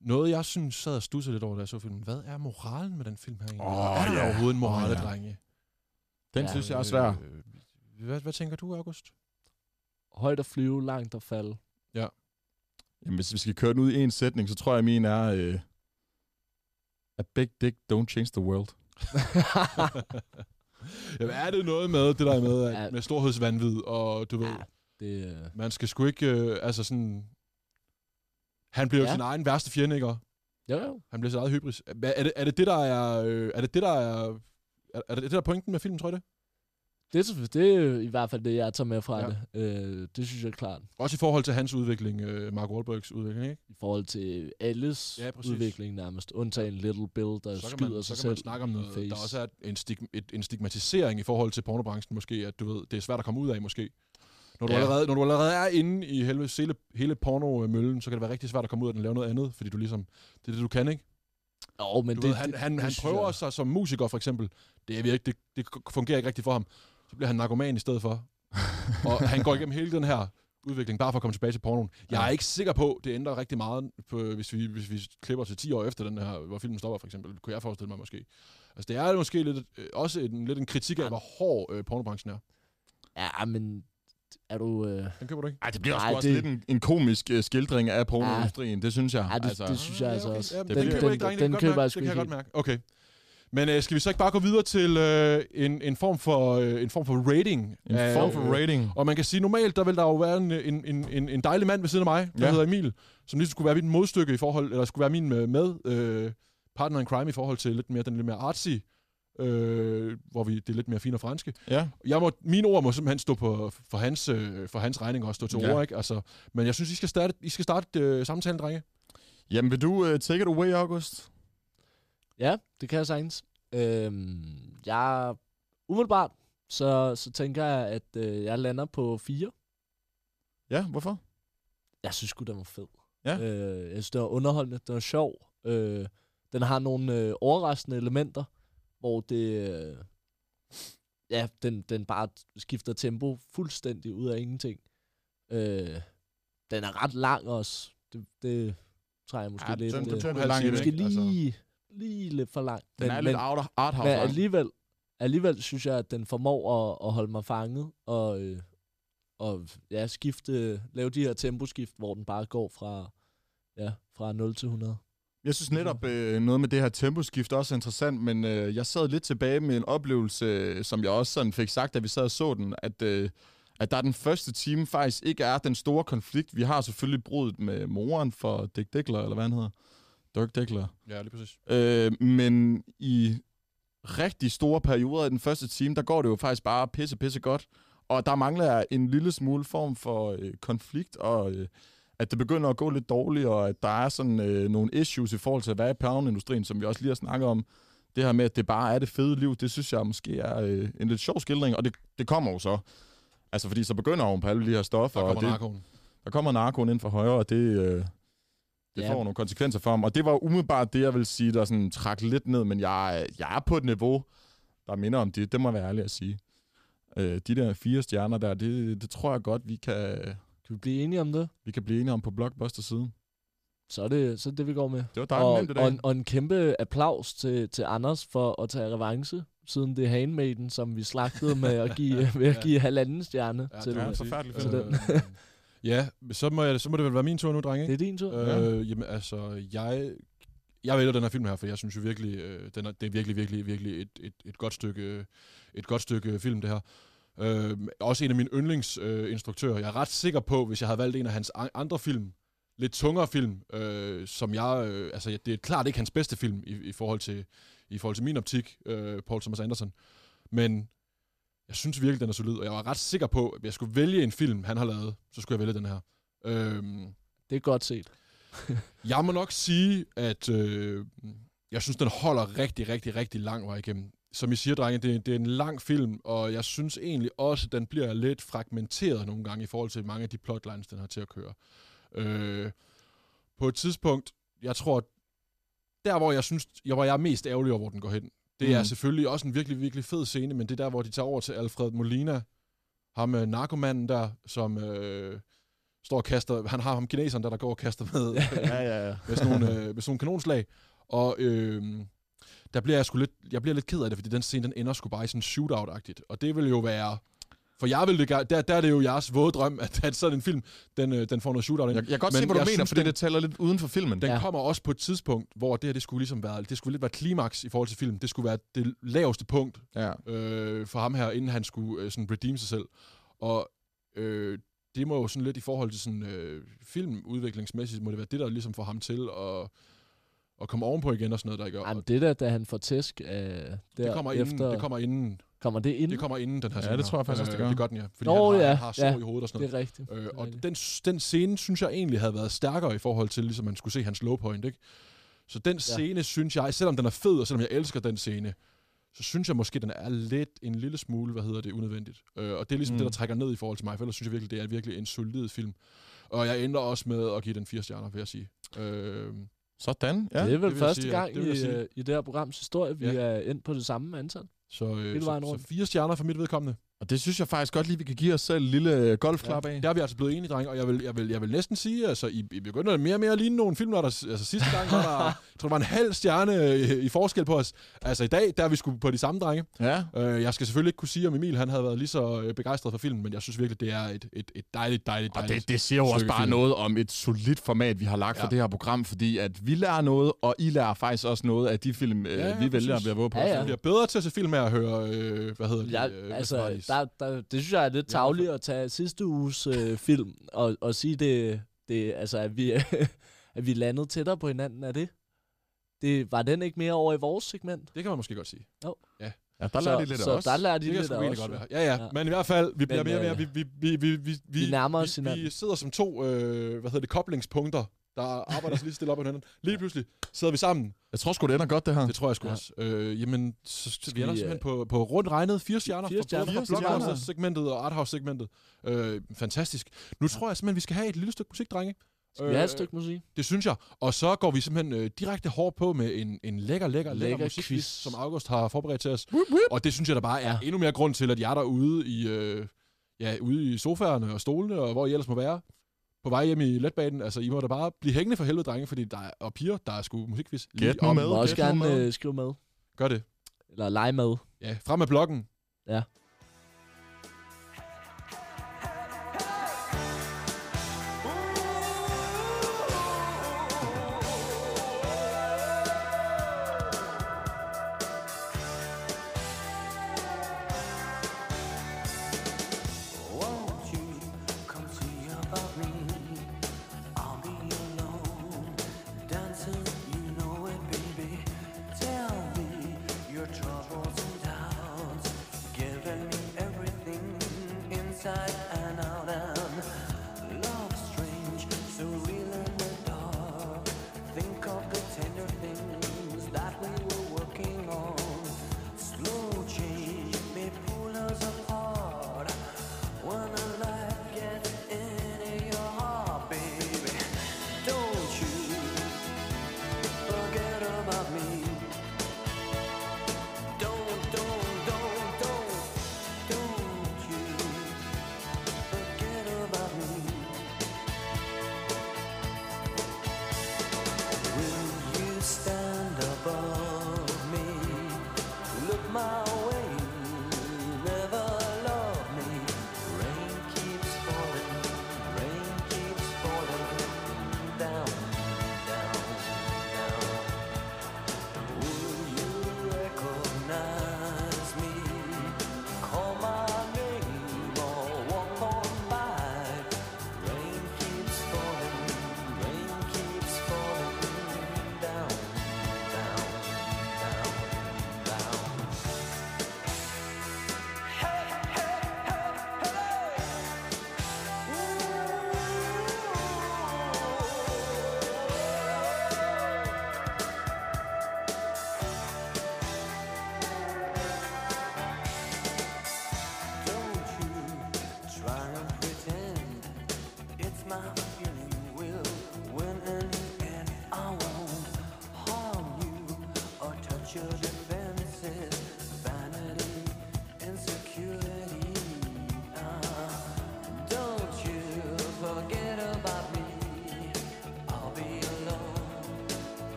Noget, jeg synes sad og stussede lidt over, da jeg så filmen. Hvad er moralen med den film her egentlig? Åh, er der ja. overhovedet en moral, oh, ja. drenge? Den Ja, synes jeg er svær. Øh, hvad, hvad tænker du, August? Højt at flyve, langt at falde. Jamen, hvis vi skal køre den ud i en sætning, så tror jeg, min er... Øh, A big dick don't change the world. Jamen, er det noget med det der med, at, Ja. med storhedsvandvid, og du ved, ja, det, øh, man skal sgu ikke, øh, altså sådan... Han bliver jo Ja. sin egen værste fjende, ikke? Jo, jo. Han bliver sin eget hybris. Hvad- Er det, er det det, der er... Øh, er det det, der er... Er, er det det, der er pointen med filmen, tror jeg det? Det, er det er i hvert fald det, jeg tager med fra Ja. det. Øh, det synes jeg er klart. Også i forhold til hans udvikling, øh, Mark Wahlbergs udvikling, ikke? I forhold til alles Ja, præcis. udvikling nærmest. Undtagen Little Bill, der Så skyder man, sig så kan selv snakke om noget. face. Der også er en, stig, et, en stigmatisering i forhold til pornobranchen måske, at du ved, det er svært at komme ud af måske. Når du, Ja. allerede, når du allerede er inde i hele, hele, hele pornomøllen, så kan det være rigtig svært at komme ud af den og lave noget andet, fordi du ligesom, det er det, du kan, ikke? Jo, men Du det, ved, han, han, det han prøver jeg- sig som musiker, for eksempel. Det, er virkelig, det, det fungerer ikke rigtigt for ham. Så bliver han narkoman i stedet for. og han går igennem hele den her udvikling, bare for at komme tilbage til pornoen. Jeg er ikke sikker på, det ændrer rigtig meget, på, hvis, vi, hvis vi klipper til 10 år efter den her, hvor filmen stopper, for eksempel. Kunne jeg forestille mig måske. Altså, det er måske lidt, øh, også en, lidt en kritik af, hvor hård øh, pornobranchen er. Ja, men er du... Øh, Den køber du ikke? Ej, det bliver sgu også det- lidt en, en komisk uh, skildring af pornoindustrien, det synes jeg. ja, det, altså, det synes jeg altså okay. også. Jamen, Det den, den- ikke, den kan køber jeg sgu mærke. Det kan jeg ikke godt mærke. Okay. Men øh, skal vi så ikke bare gå videre til øh, en, en, form for, øh, en form for rating? En af, form for øh, rating. Og man kan sige, normalt der vil der jo være en, en, en, en, dejlig mand ved siden af mig, der Ja. ja. hedder Emil, som ligesom skulle være mit modstykke i forhold, eller skulle være min med, med øh, partner in crime i forhold til lidt mere, den lidt mere artsy øh, hvor vi, det er lidt mere fint og franske. Ja. Jeg må, mine ord må simpelthen stå på, for, hans, øh, for hans regning og stå til Ja. ord, ikke? Altså, men jeg synes, I skal starte, I skal starte øh, samtalen, drenge. Jamen, vil du uh, take it away, August? Ja, det kan jeg sagtens. Øhm, jeg umiddelbart, så, så tænker jeg, at øh, jeg lander på 4. Ja, hvorfor? Jeg synes sgu, den var fed. Ja. Øh, jeg synes, det var underholdende, den var sjov. Øh, den har nogle øh, overraskende elementer, hvor det... Øh, ja, den, den bare skifter tempo fuldstændig ud af ingenting. Øh, den er ret lang også. Det, det tror jeg måske Ja, lidt... den- øh, den tog en halv lang time, i måske ikke? Altså, lige, lige lidt for lang. Den er lidt out arthouse. men alligevel, alligevel synes jeg, at den formår at, at holde mig fanget, og, øh, og ja, skifte, lave de her temposkift, hvor den bare går fra, ja, fra 0 til 100. Jeg synes netop, øh, noget med det her temposkift også er interessant, men øh, jeg sad lidt tilbage med en oplevelse, som jeg også sådan fik sagt, da vi sad og så den, at, øh, at der den første time faktisk ikke er den store konflikt. Vi har selvfølgelig brudet med moren for Dick Dickler, eller hvad han hedder. Dirk Dickler. Ja, lige præcis. Øh, men i rigtig store perioder i den første time, der går det jo faktisk bare pisse, pisse godt. Og der mangler jeg en lille smule form for øh, konflikt, og øh, at det begynder at gå lidt dårligt, og at der er sådan øh, nogle issues i forhold til at være i pornoindustrien, som vi også lige har snakket om. Det her med, at det bare er det fede liv, det synes jeg måske er øh, en lidt sjov skildring, og det, det kommer jo så. Altså, fordi så begynder hun på alle de her stoffer, Der og kommer det, narkoen. der kommer narkoen ind fra højre, og det, øh, det Ja. ja. får nogle konsekvenser for ham. Og det var umiddelbart det, jeg vil sige, der sådan trak lidt ned, men jeg, er- jeg er på et niveau, der minder om det. Det må jeg være ærlig at sige. Øh, de der fire stjerner der, det, det tror jeg godt, vi kan, Kan vi blive enige om det? vi kan blive enige om på Blockbuster-siden. Så er det, så er det, vi går med. Det var dejligt Og, nemt i og, en, og en kæmpe applaus til, til Anders for at tage revanche, siden det er Handmaiden, som vi slagtede med at give, ved at Ja. give halvanden stjerne Ja, til. det er Ja, præcis. forfærdelig film. Øh, ja, så må, jeg, så må det vel være min tur nu, drenge. Det er din tur. Øh, jamen, altså, jeg, jeg vælger den her film her, for jeg synes jo virkelig, øh, den er, det er virkelig, virkelig, virkelig et, et, et, godt stykke, et godt stykke film, det her. Øh, også en af mine yndlingsinstruktører. Øh, jeg er ret sikker på, hvis jeg havde valgt en af hans an- andre film, lidt tungere film, øh, som jeg, øh, altså det er klart ikke hans bedste film i, i, forhold, til, i forhold til min optik, øh, Paul Thomas Anderson. Men jeg synes virkelig, den er solid, og jeg var ret sikker på, at hvis jeg skulle vælge en film, han har lavet, så skulle jeg vælge den her. Øh, Det er godt set. jeg må nok sige, at øh, jeg synes, den holder rigtig, rigtig, rigtig lang vej igennem. Som I siger, drenge, det, det er en lang film, og jeg synes egentlig også, at den bliver lidt fragmenteret nogle gange i forhold til mange af de plotlines, den har til at køre. Øh, på et tidspunkt, jeg tror, der hvor jeg synes, jeg, hvor jeg er mest ærgerlig over, hvor den går hen, det mm. er selvfølgelig også en virkelig, virkelig fed scene, men det er der, hvor de tager over til Alfred Molina, ham med narkomanden der, som øh, står og kaster, han har ham kineseren der, der går og kaster med, ja, ja, ja. med sådan nogle, øh, med sådan nogle kanonslag. Og øh, der bliver jeg sgu lidt, jeg bliver lidt ked af det, fordi den scene, den ender sgu bare i sådan shootout-agtigt. Og det vil jo være... For jeg vil det, der, der er det jo jeres våde drøm, at, at sådan en film, den, øh, den får noget shootout ind. Jeg, jeg kan godt Men se, hvad du mener, fordi den- det taler lidt uden for filmen. Den Ja. kommer også på et tidspunkt, hvor det her, det skulle ligesom være, det skulle lidt være klimaks i forhold til film. Det skulle være det laveste punkt Ja. øh, for ham her, inden han skulle øh, sådan redeem sig selv. Og øh, det må jo sådan lidt i forhold til sådan øh, filmudviklingsmæssigt, må det være det, der ligesom får ham til at, at komme ovenpå igen og sådan noget, der ikke Ej, men det der, da han får tæsk af der det kommer, inden, efter, det kommer inden, kommer det ind? det kommer inden den her Ja, scene det her. tror jeg faktisk også, det gør. Øh, det gør den, ja. Fordi Nå, han har, ja, har sår ja. i hovedet og sådan det noget. er rigtigt. Øh, Det er og rigtigt. den, den scene, synes jeg egentlig havde været stærkere i forhold til, ligesom man skulle se hans low point, ikke? Så den scene, synes jeg, selvom den er fed, og selvom jeg elsker den scene, så synes jeg måske, den er lidt en lille smule, hvad hedder det, unødvendigt. Øh, og det er ligesom mm. Mm. det, der trækker ned i forhold til mig, for ellers synes jeg virkelig, det er virkelig en solid film. Og jeg ender også med at give den fire stjerner, vil jeg sige. Øh, Sådan, ja. det er vel det første sige, ja. gang Det vil jeg i, sige. øh, i det her programs historie, vi Ja. er endt på det samme antal. Så, øh, så, vejen så rundt. fire stjerner for mit vedkommende. Og det synes jeg faktisk godt lige, vi kan give os selv en lille øh, golfklap af. Der er vi altså blevet enige, drenge, og jeg vil, jeg vil, jeg vil næsten sige, altså, I, I begynder mere og mere at ligne nogle film, der, altså sidste gang var der, jeg tror, der var en halv stjerne øh, i forskel på os. Altså i dag, der er vi sgu på de samme drenge. Ja. Øh, jeg skal selvfølgelig ikke kunne sige, om Emil han havde været lige så øh, begejstret for filmen, men jeg synes virkelig, det er et, et, et dejligt, dejligt, Og dejligt. det, det siger jo også bare film. noget om et solidt format, vi har lagt for Ja. det her program, fordi at vi lærer noget, og I lærer faktisk også noget af de film, Ja, ja, ja, vi vælger at våge på. Ja, ja. Jeg bliver bedre til at se film af at høre, øh, hvad hedder det? Ja, øh, altså. Der, der, det synes jeg er lidt tavligt at tage sidste uges øh, film og, og sige det, det altså, at vi, at vi landede tættere på hinanden. Er det? det, var den ikke mere over i vores segment? Det kan man måske godt sige. Ja, der så, lærer de lidt så af os. der lærer de Det lidt af os. godt jo. være. Ja, ja, Ja. Men i hvert fald, vi øh, øh, der arbejder sig lige stille op ad hinanden. Lige pludselig sidder vi sammen. Jeg tror sgu, det ender godt, det her. Det tror jeg sgu Ja. også. Øh, jamen, så, så vi vi, ender øh, simpelthen på, på rundt regnet fire stjerner. fire stjerner. Fra. Blockbuster-segmentet og Arthouse-segmentet. Øh, fantastisk. Nu tror jeg simpelthen, vi skal have et lille stykke musik, drenge. Skal vi have et stykke musik? Det synes jeg. Og så går vi simpelthen øh, direkte hårdt på med en, en lækker, lækker, lækker, Lækker musikquiz, quiz. som August har forberedt til os. Whoop, whoop. Og det synes jeg der bare er Ja. endnu mere grund til, at jeg er derude i, øh, ja, ude i sofaerne og stolene, og hvor I ellers må være. På vej hjem i letbanen. Altså, I må da bare blive hængende for helvede, drenge, fordi der er, og piger, der er sgu musikquiz. lige Gæt nu om. med. Må også gerne med. øh, skrive med. Gør det. Eller lege med. Ja, frem med bloggen. Ja.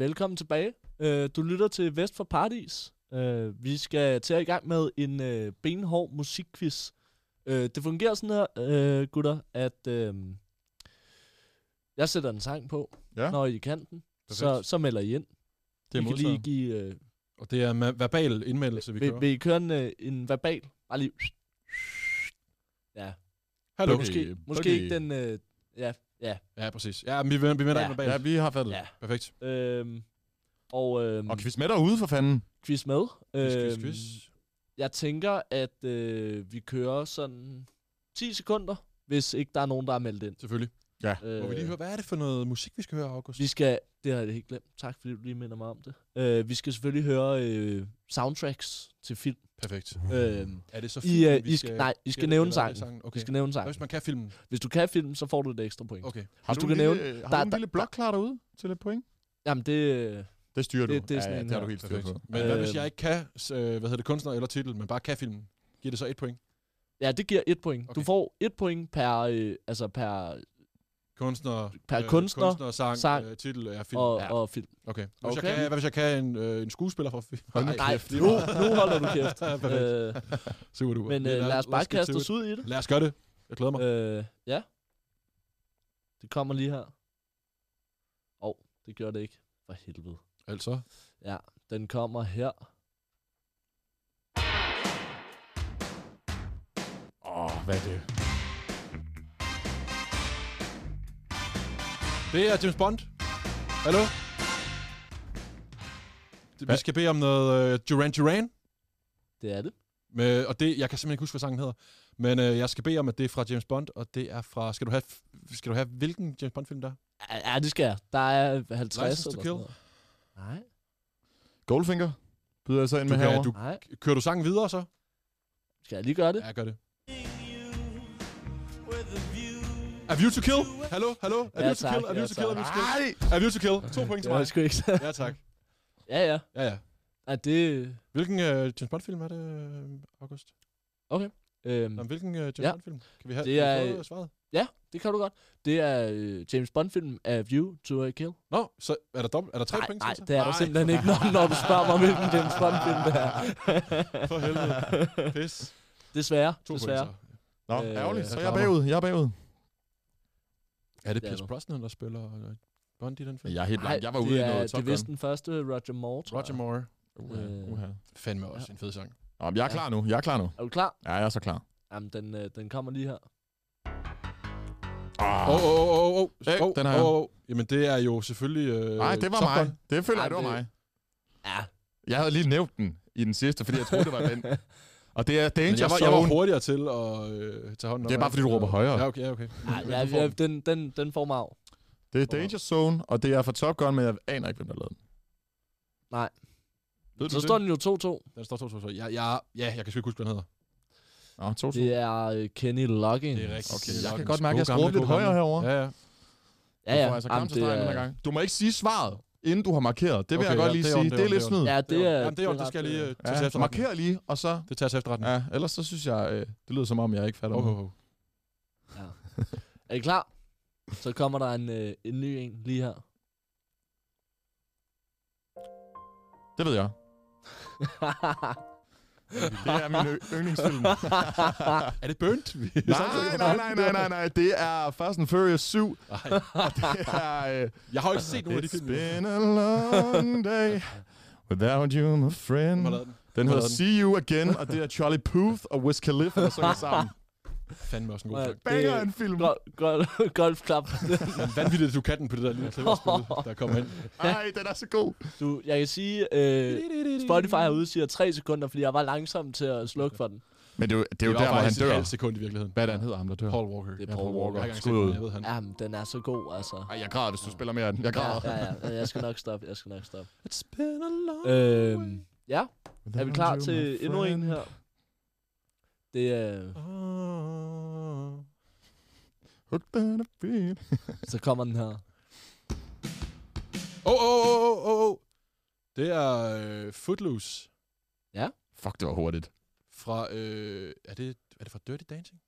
Velkommen tilbage. Uh, du lytter til Vest for Paradis. Uh, vi skal til i gang med en uh, benhård musikquiz. Uh, det fungerer sådan her, uh, gutter, at uh, jeg sætter en sang på, Ja, når I kan den. Så, så melder I ind. det er I kan lige give... Uh, Og det er ma- verbal indmeldelse, vi vil, kører. vil I køre en, uh, en verbal? Bare lige... Ja, Hallo. Okay. måske, måske okay. ikke den... Uh, ja, ja, Ja, præcis. Ja, men vi, vi vender Ja. verbal. Ja, vi har fattet. ja. Perfekt. Øhm, og øhm, Og quiz med derude, for fanden. quiz med. Quiz, quiz, Øhm, quiz. Jeg tænker, at øh, vi kører sådan 10 sekunder, hvis ikke der er nogen, der er meldt ind. Selvfølgelig. Øh, Må vi lige høre, hvad er det for noget musik, vi skal høre, August? Vi skal, det har jeg helt glemt, tak fordi du lige minder mig om det. Øh, vi skal selvfølgelig høre øh, soundtracks til film. Perfekt. Øh, Er det så I, filmen, øh, vi I skal, nej, I skal nævne det sangen. Okay. Vi skal nævne sangen. hvis man kan filmen? Hvis du kan filmen, så får du et ekstra point. Okay. Har du, du en kan lille, nævne- har der- du en der- lille blok klar derude til et point? Jamen det... øh, Det styrer du. Det- det er sådan ja, ja, det har her. du helt styr på. Men hvad hvis jeg ikke kan, øh, hvad hedder det, kunstner eller titel, men bare kan filmen? Giver det så et point? Ja, det giver et point. Okay. Du får et point per, øh, altså per Kunstner, Per kunstner, kunstner sang, sang, øh, titel er film. og, ja. og film. Okay. Hvis, Okay. Jeg kan, hvad hvis jeg kan en, øh, en skuespiller fra film? Hold nu Nej, kæft. nu, nu holder du kæft. Øh, Super duper. men øh, lad os bare kaste os ud i det. Lad os gøre det. Jeg glæder mig. Øh, ja. Det kommer lige her. Åh, oh, det gjorde det ikke. For helvede. Altså. Ja, den kommer her. Åh, oh, hvad er det? Det er James Bond. Hallo? Det- Vi skal bede om noget uh, Duran Duran. Det er det. Med, og det, jeg kan simpelthen ikke huske, hvad sangen hedder. Men uh, jeg skal bede om, at det er fra James Bond, og det er fra... Skal du have, skal du have hvilken James Bond-film der? Ja, ja, det skal jeg. Der er 50 License to eller sådan noget. Nej, Goldfinger? Byder jeg så ind Du med kan- herovre? du- nej. Kører du sangen videre så? Skal jeg lige gøre det? Ja, gør det. A View to Kill? Hallo, hallo? A Ja, View to tak, Kill? A View ja, to Kill? A View to Kill? Nej! A View to Kill? To point til Det var mig. sgu ikke så. Ja, tak. Ja, ja. Ja, ja. Ej, det... Hvilken uh, James Bond-film er det, øh, August? Øhm, Nå, hvilken uh, James Ja. Bond-film? Kan vi have Det kan er- vi få svaret? ja, det kan du godt. Det er øh, James Bond-film A View to a Kill. Nå, så er der, dobbelt, er der tre Nej, point nej, til? det er der Nej, simpelthen ikke, når, når du spørger mig, hvilken James Bond-film det er. For helvede. Pis. Desværre, To desværre. point så. Nå, Øh, ærgerligt. Så jeg er bagud. Jeg er bagud. Er det Det er Pierce. Brosnan, der spiller øh, Bond i den film? Jeg er helt blank. Jeg var det ude i er, noget det Top er Gun. vist den første Roger Moore, tror Roger. Moore. Uha, Øh, uha. Fandme også Ja. en fed sang. Nå, jeg er klar nu. Jeg er klar nu. Er du klar? Ja, jeg er så klar. Jamen, den, øh, den kommer lige her. Ah. Åh, åh, åh, åh, Hey, åh. den har jeg. åh, åh. Jamen, det er jo selvfølgelig øh, Nej, det var Top mig. Gun. Det føler jeg, det var det- mig. Ja. Jeg havde lige nævnt den i den sidste, fordi jeg troede, det var den. Og det er Danger jeg var, Zone. jeg var hurtigere til at øh, tage hånden Det er op bare, fordi du råber højere. Ja, okay, ja, okay. Ja, du ja, den. den, den, får mig af. Det er Danger Zone, og det er fra Top Gun, men jeg aner ikke, hvem der lavede den. Nej. Ved du Så det? står den jo 2-2. Den står 2 2 Ja, ja, ja, jeg kan sgu ikke huske, hvad den hedder. Nå, 2 Det er øh, Kenny Loggins. Det er rigtigt. Okay, er jeg kan godt mærke, at jeg gamle, lidt højere herovre. Ja, ja. Ja, Du ja. får altså Jamen, her gang. Du må ikke sige svaret, inden du har markeret. Det vil Okay, jeg godt ja, lige det sige. Det det er lidt snyd. Ja, det er... Jamen, det er jo, det skal jeg lige øh, øh, tage til Ja, efterretning. marker lige, og så... Det tager til efterretning. Ja, ellers så synes jeg, øh, det lyder som om, jeg ikke fatter Oh, noget. oh, oh. Ja. Er I klar? Så kommer der en, øh, en ny en lige her. Det ved jeg. Det er min yndlingsfilm. Er det Burnt? Vi nej, nej, nej, nej, nej, nej. Det er Fast and Furious 7. Nej, Det er... Øh, jeg har ikke set nogen af de It's film. been a long day without you, my friend. den? Hedder? See You Again, og det er Charlie Puth og Wiz Khalifa, der synger sammen. Fandme også en god Ja. sang. Banger en film. Gol- gol- golfklap. Men vanvittigt, at du kan den på det der lille kliverspil, der kommer ind. Ej, den er så god. Du, jeg kan sige, øh, Spotify herude siger 3 sekunder, fordi jeg var langsom til at slukke for den. Men det er jo, det er jo var der, hvor han dør. halvt sekund i virkeligheden. Hvad er det, han hedder, ham der dør? Paul Walker. Det er Ja, Paul Paul Walker. Set Skud den, ud. jeg ved han. Jamen, den er så god, altså. Ej, jeg græder, hvis du spiller mere af den. Jeg Ja, græder. ja, ja. Jeg skal nok stoppe, jeg skal nok stoppe. It's been a long Øhm, ja, er vi klar til endnu en her? Det er... feeling. Så kommer den her. Åh, åh, åh, åh, åh. Det er øh, Footloose Fuck, det var hurtigt. fra... Øh, er, det, er det fra Dirty Dancing?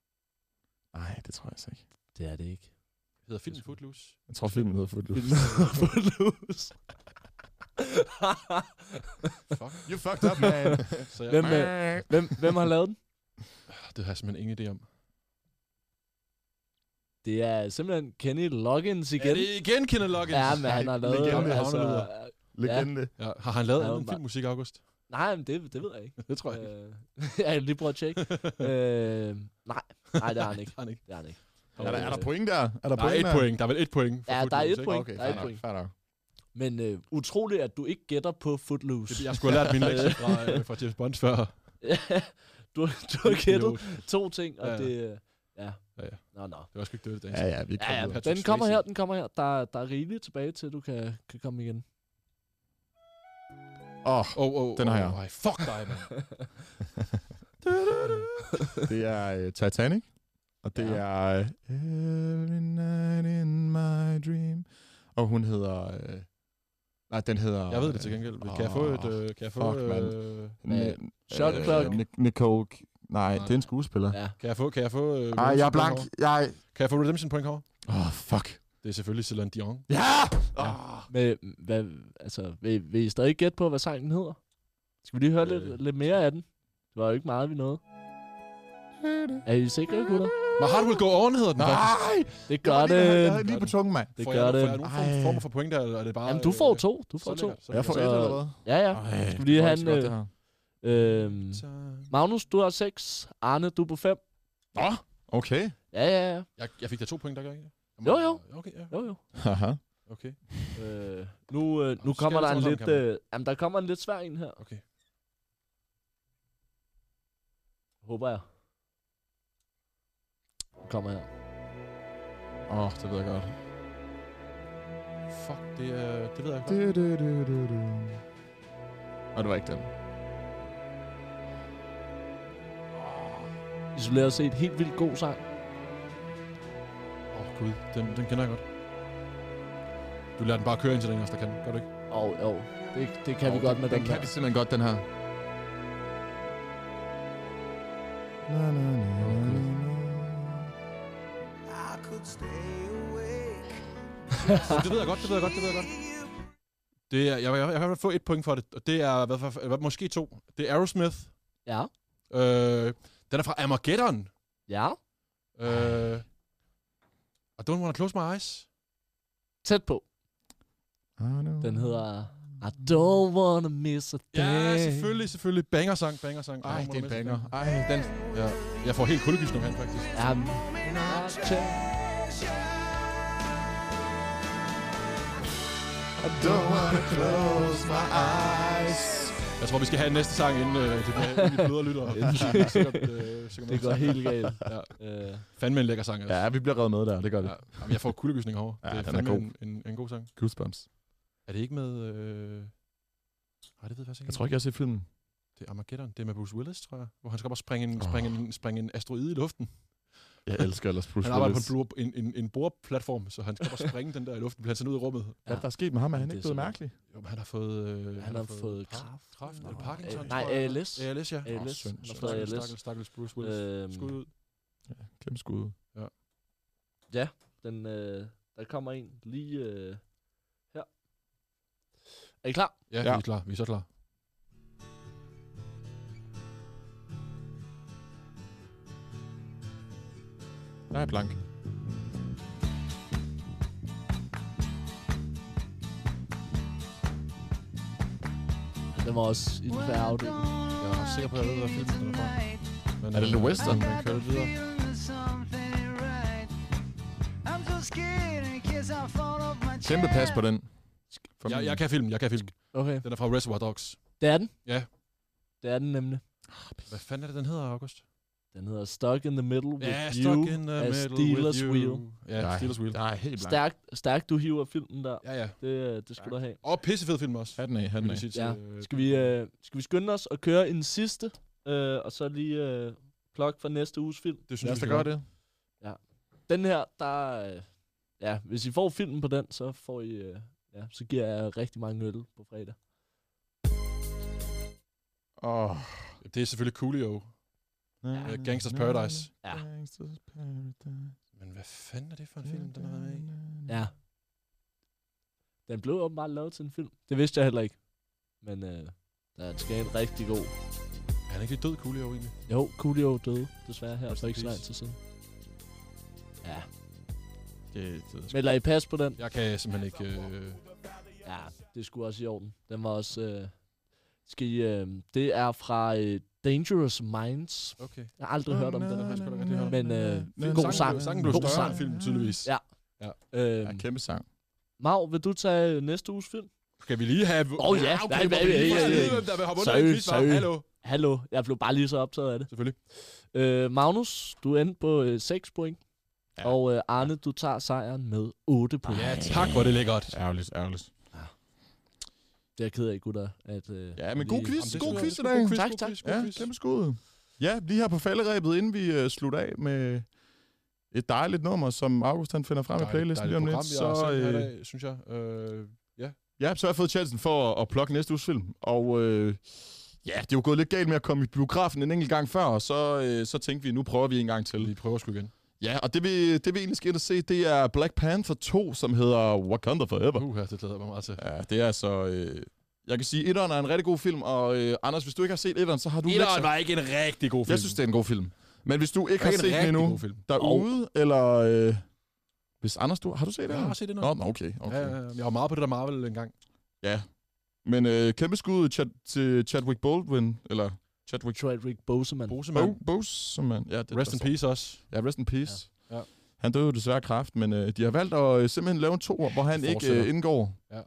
Nej, det tror jeg altså ikke. Det er det ikke. Hedder filmen Footloose? Jeg tror, filmen hedder Footloose. Footloose. Fuck. You fucked up, man. Så jeg, hvem, øh, hvem, hvem har lavet den? Det har jeg simpelthen ingen idé om. Det er simpelthen Kenny Loggins igen. Er det igen Kenny Loggins? Ja, men han har lavet... legende, altså. Legende. Ja, har han lavet Ja, ja, en åbenbart. filmmusik, August? nej, men det, det ved jeg ikke. Det tror jeg ikke. Øh, jeg lige prøve at tjekke. øh, nej, nej, det har han ikke. Det har han ikke. Det har han ikke. Er der, er der point der? Er der, Der er point et der? point. Der er vel et point. for Ja, der er et ikke? point. Okay, Der er et point. fair nok. Men øh, utroligt, at du ikke gætter på Footloose. Det- Jeg skulle have lært min lektie fra, øh, fra James Bond før. Du, du har gættet to ting, og Ja, ja. det... øh, Ja. Ja, ja. Nå, nå. Det var sgu ikke Dirty Dancing. Ja, ja, vi Ja, kommer ja, den kommer Swayze. her, den kommer her. Der, der er rigeligt tilbage til, du kan, kan komme igen. Åh, Åh, oh, oh, Den har jeg. Oh, fuck dig, mand. det er uh, Titanic. Og det Ja. er uh, Every night in my dream. Og hun hedder... Uh, nej, den hedder... Jeg ved det til gengæld. Kan jeg få et... Øh, kan jeg få... fuck, mand. Øh? Ni- Shot øh, clock? Nic- Nicole... Nej, det er en skuespiller. Ja. kan jeg få... Kan jeg få... Øh, Ej, jeg er blank. Jeg... Kan jeg få redemption point herovre? Åh, oh, fuck. Det er selvfølgelig Celine Dion. Ja! Ja. Oh. Med, hvad, altså, vil, vil I stadig gætte på, hvad sangen hedder? Skal vi lige høre Øh. lidt, lidt mere af den? Det var jo ikke meget, vi nåede. Er I sikre, gutter? My Heart Will Go On hedder den faktisk. Nej! Det gør lige- jeg det. havde lige på tungen, mand. Det gør jeg, Får jeg det. nogle form, Ej. former for point der, eller er det bare... Jamen, du får øh, to. Du får to. Jeg får et. Så- allerede. Ja, ja. Ej, Skal vi lige det have en... Øh, det øhm, Magnus, du har 6. Arne, du er på 5. Nå, okay. Ja, ja, ja. Jeg, jeg fik da to point, der gør ikke? Jo, jo. Okay, ja. Jo, jo. Haha. Okay. Øh, nu øh, nu kommer der en lidt... Øh, jamen, der kommer en lidt svær en her. Okay. Håber jeg. Kommer her. Åh, oh, det ved jeg godt. Fuck, det, er, det ved jeg ikke. Du, du, du, du, du. Og det var ikke den. Isoleret set helt vildt god sang. Åh, oh, gud. Den, den kender jeg godt. Du lader den bare køre ind til den, der kan. Gør du ikke? Og oh, jo, det, det kan Åh, vi godt med den den kan der. vi simpelthen godt, den her. Na, na, na, na, det ved jeg godt, det ved jeg godt, det ved jeg godt. Det er, jeg, jeg, jeg kan få et point for det, og det er hvad, hvad, hvad, måske to. Det er Aerosmith. Ja, Øh, den er fra Armageddon. ja. Øh, I don't wanna close my eyes. Tæt på. Den hedder... I don't wanna miss a thing. Ja, selvfølgelig, selvfølgelig. Banger-sang, banger-sang. Ej, Don't det er en banger. Ej, den... Ja. Jeg får helt kuldegysning herinde, faktisk. Ja, I don't wanna close my eyes. Jeg tror, vi skal have en næste sang, inden øh, det bliver inden vi bløder lytter. Inden- sikkert, øh, sikkert det går helt galt. Ja. Øh, Fandme en lækker sang. Altså. Ja, vi bliver reddet med der, det gør det. Ja. Jamen, jeg får kuldegysning herovre. Ja, det er den er fandme god. En, en, en god sang. Goosebumps. Er det ikke med... Øh... Nej, det ved jeg faktisk ikke. Jeg tror ikke, jeg har set filmen. Det er Armageddon. Det er med Bruce Willis, tror jeg. Hvor han skal bare springe en, Åh. springe en, springe en asteroide i luften. Jeg elsker ellers Bruce han arbejder Willis. på en, en, en, en boreplatform, så han skal bare springe den der i luften. Bliver han sendt ud i rummet. Hvad er der sket med ham? Er han Det ikke er blevet så- mærkelig? Jo, men han har fået... Øh, han har fået kræft. Kræft eller Nå. Parkinson, Øh, nej, tror jeg. ALS. ALS, ja. ALS. Åh, synd, Han har synd. fået Stakkels, ALS. stakkels, stakkels Bruce Willis. Øhm, Skud ud. Glem skuddet. Den, øh, der kommer en lige øh, her. Er I klar? Ja, Ja. vi er klar. Vi er så klar. Der er blank. Den var også i den færge. Jeg er sikker på, at jeg ved, hvad filmen den er fra. Men, Er det øh, The Western? Men kører videre. Kæmpe pas på den. For Jeg, jeg kan film, jeg kan film. Okay. Den er fra Reservoir Dogs. Det er den. Ja. Det er den nemlig. Hvad fanden er det, den hedder, August? Den hedder Stuck in the Middle with Ja, You Stuck in the af Steelers Wheel. Ja, Nej, Steelers Wheel. Der er helt blank. Stærk, stærk du hiver filmen der. Ja, ja. Det, øh, det skal du have. Og pissefed film også. Hatten af, hatten af. Ja. øh, Skal vi, øh, skal vi skynde os og køre en sidste, øh, og så lige øh, plok for næste uges film? Det synes jeg, skal det. Den her, der... Øh, ja, hvis I får filmen på den, så får I... Øh, ja, så giver jeg rigtig mange øl på fredag. Åh. gøre. Det er selvfølgelig Coolio. Ja. Gangsters Paradise. Ja. Gangsters Paradise. Men hvad fanden er det for en film, den har været i? Ja. Den blev åbenbart lavet til en film. Det vidste jeg heller ikke. Men øh, der skal en rigtig god. Er han ikke død, Coolio, egentlig? Jo, Coolio døde desværre her for ikke så lang tid siden. Ja. Det, det, Melder I pas på den? Jeg kan simpelthen ikke... Øh... Ja, det skulle også i orden. Den var også... Øh, skal I, øh, det er fra øh, Dangerous Minds. Okay. Jeg har aldrig hørt om den. Men øh, god sang. Sangen blev God større sang. end filmen, tydeligvis. Ja. Øh, ja, kæmpe sang. Mau, vil du tage næste uges film? Skal vi lige have... Åh, ja. okay, Nej, nej, vi lige nej, nej, nej. Sorry, en. Hallo. Hallo, jeg blev bare lige så optaget af det. Selvfølgelig. Øh, Magnus, du endte på øh, 6 point. Ja. Og øh, Arne, du tager sejren med 8 point. Ja, tak, hvor det lækkert. Ærgerligt, ærgerligt. Det er jeg ked af, gutter. At, øh, Ja, men god lige- quiz. God quiz i dag. Tak, tak. Ja, kæmpe skud. Ja, lige her på falderæbet, inden vi uh, slutter af med et dejligt nummer, som August han finder frem i Dejligt- playlisten lige om lidt. Så, i øh, dag, synes jeg. Øh, ja. ja, så har jeg fået chancen for at, at plukke næste uges film. Og øh, ja, det er jo gået lidt galt med at komme i biografen en enkelt gang før, og så, øh, så tænkte vi, nu prøver vi en gang til. Vi prøver sgu igen. Ja, og det vi, det vi egentlig skal ind og se, det er Black Panther 2, som hedder Wakanda Forever. Uh, det glæder mig meget til. Ja, det er altså... Øh, jeg kan sige, etteren er en rigtig god film, og øh, Anders, hvis du ikke har set etteren, så har du Etteren var ikke en rigtig god film. Jeg synes, det er en god film. Men hvis du ikke har set den endnu derude, eller... Øh, hvis Anders, du har du set det? Jeg har set det nu. Nå, okay. okay. Ja, ja, jeg var meget på det der Marvel engang. Ja. Men øh, kæmpe skud til Chadwick Baldwin, eller Chadwick Chadwick Boseman. Boseman. Bo Boseman. Ja, det, Rest in peace også. Ja, rest in peace. Ja. Ja. Han døde jo desværre af kræft, men øh, de har valgt at øh, simpelthen lave en to, hvor han ikke øh, indgår. Ja.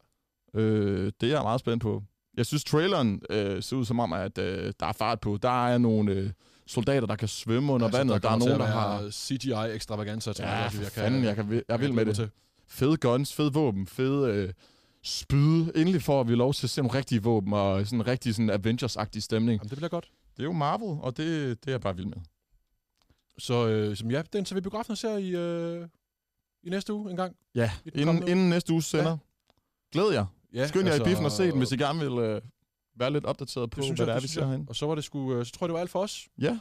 Øh, det er jeg meget spændt på. Jeg synes, traileren øh, ser ud som om, at øh, der er fart på. Der er nogle øh, soldater, der kan svømme under Altså, vandet. Der, der er til nogen, der har... CGI ekstravaganza til Ja, mig. for fanden, jeg, kan, jeg vil med det. Fede guns, fede våben, fede øh, spyd. Endelig får vi lov til at se nogle rigtige våben, og sådan en rigtig sådan Avengers-agtig stemning. Jamen, det bliver godt. Det er jo Marvel, og det, det er jeg bare vild med. Så øh, som ja, den ser vi biografen og ser i, øh, i næste uge en gang. Ja, inden, inden næste uge sender. Ja. Glæd jer. Ja, Skynd jer i biffen og se den, hvis I gerne vil øh, være lidt opdateret på, det synes hvad jeg, det er, det vi ser herinde. Og så var det sgu, øh, så tror jeg, det var alt for os. Ja,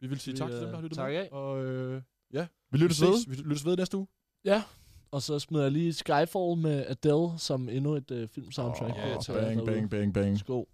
Vi vil sige Vi, tak til dem, øh, der har lyttet tak med. af. Og øh, vi lyttes vi ved. Vi lyttes ved næste uge. Og så smider jeg lige Skyfall med Adele som endnu et øh, filmsoundtrack. Til jer bang, bang, bang, bang. Skål.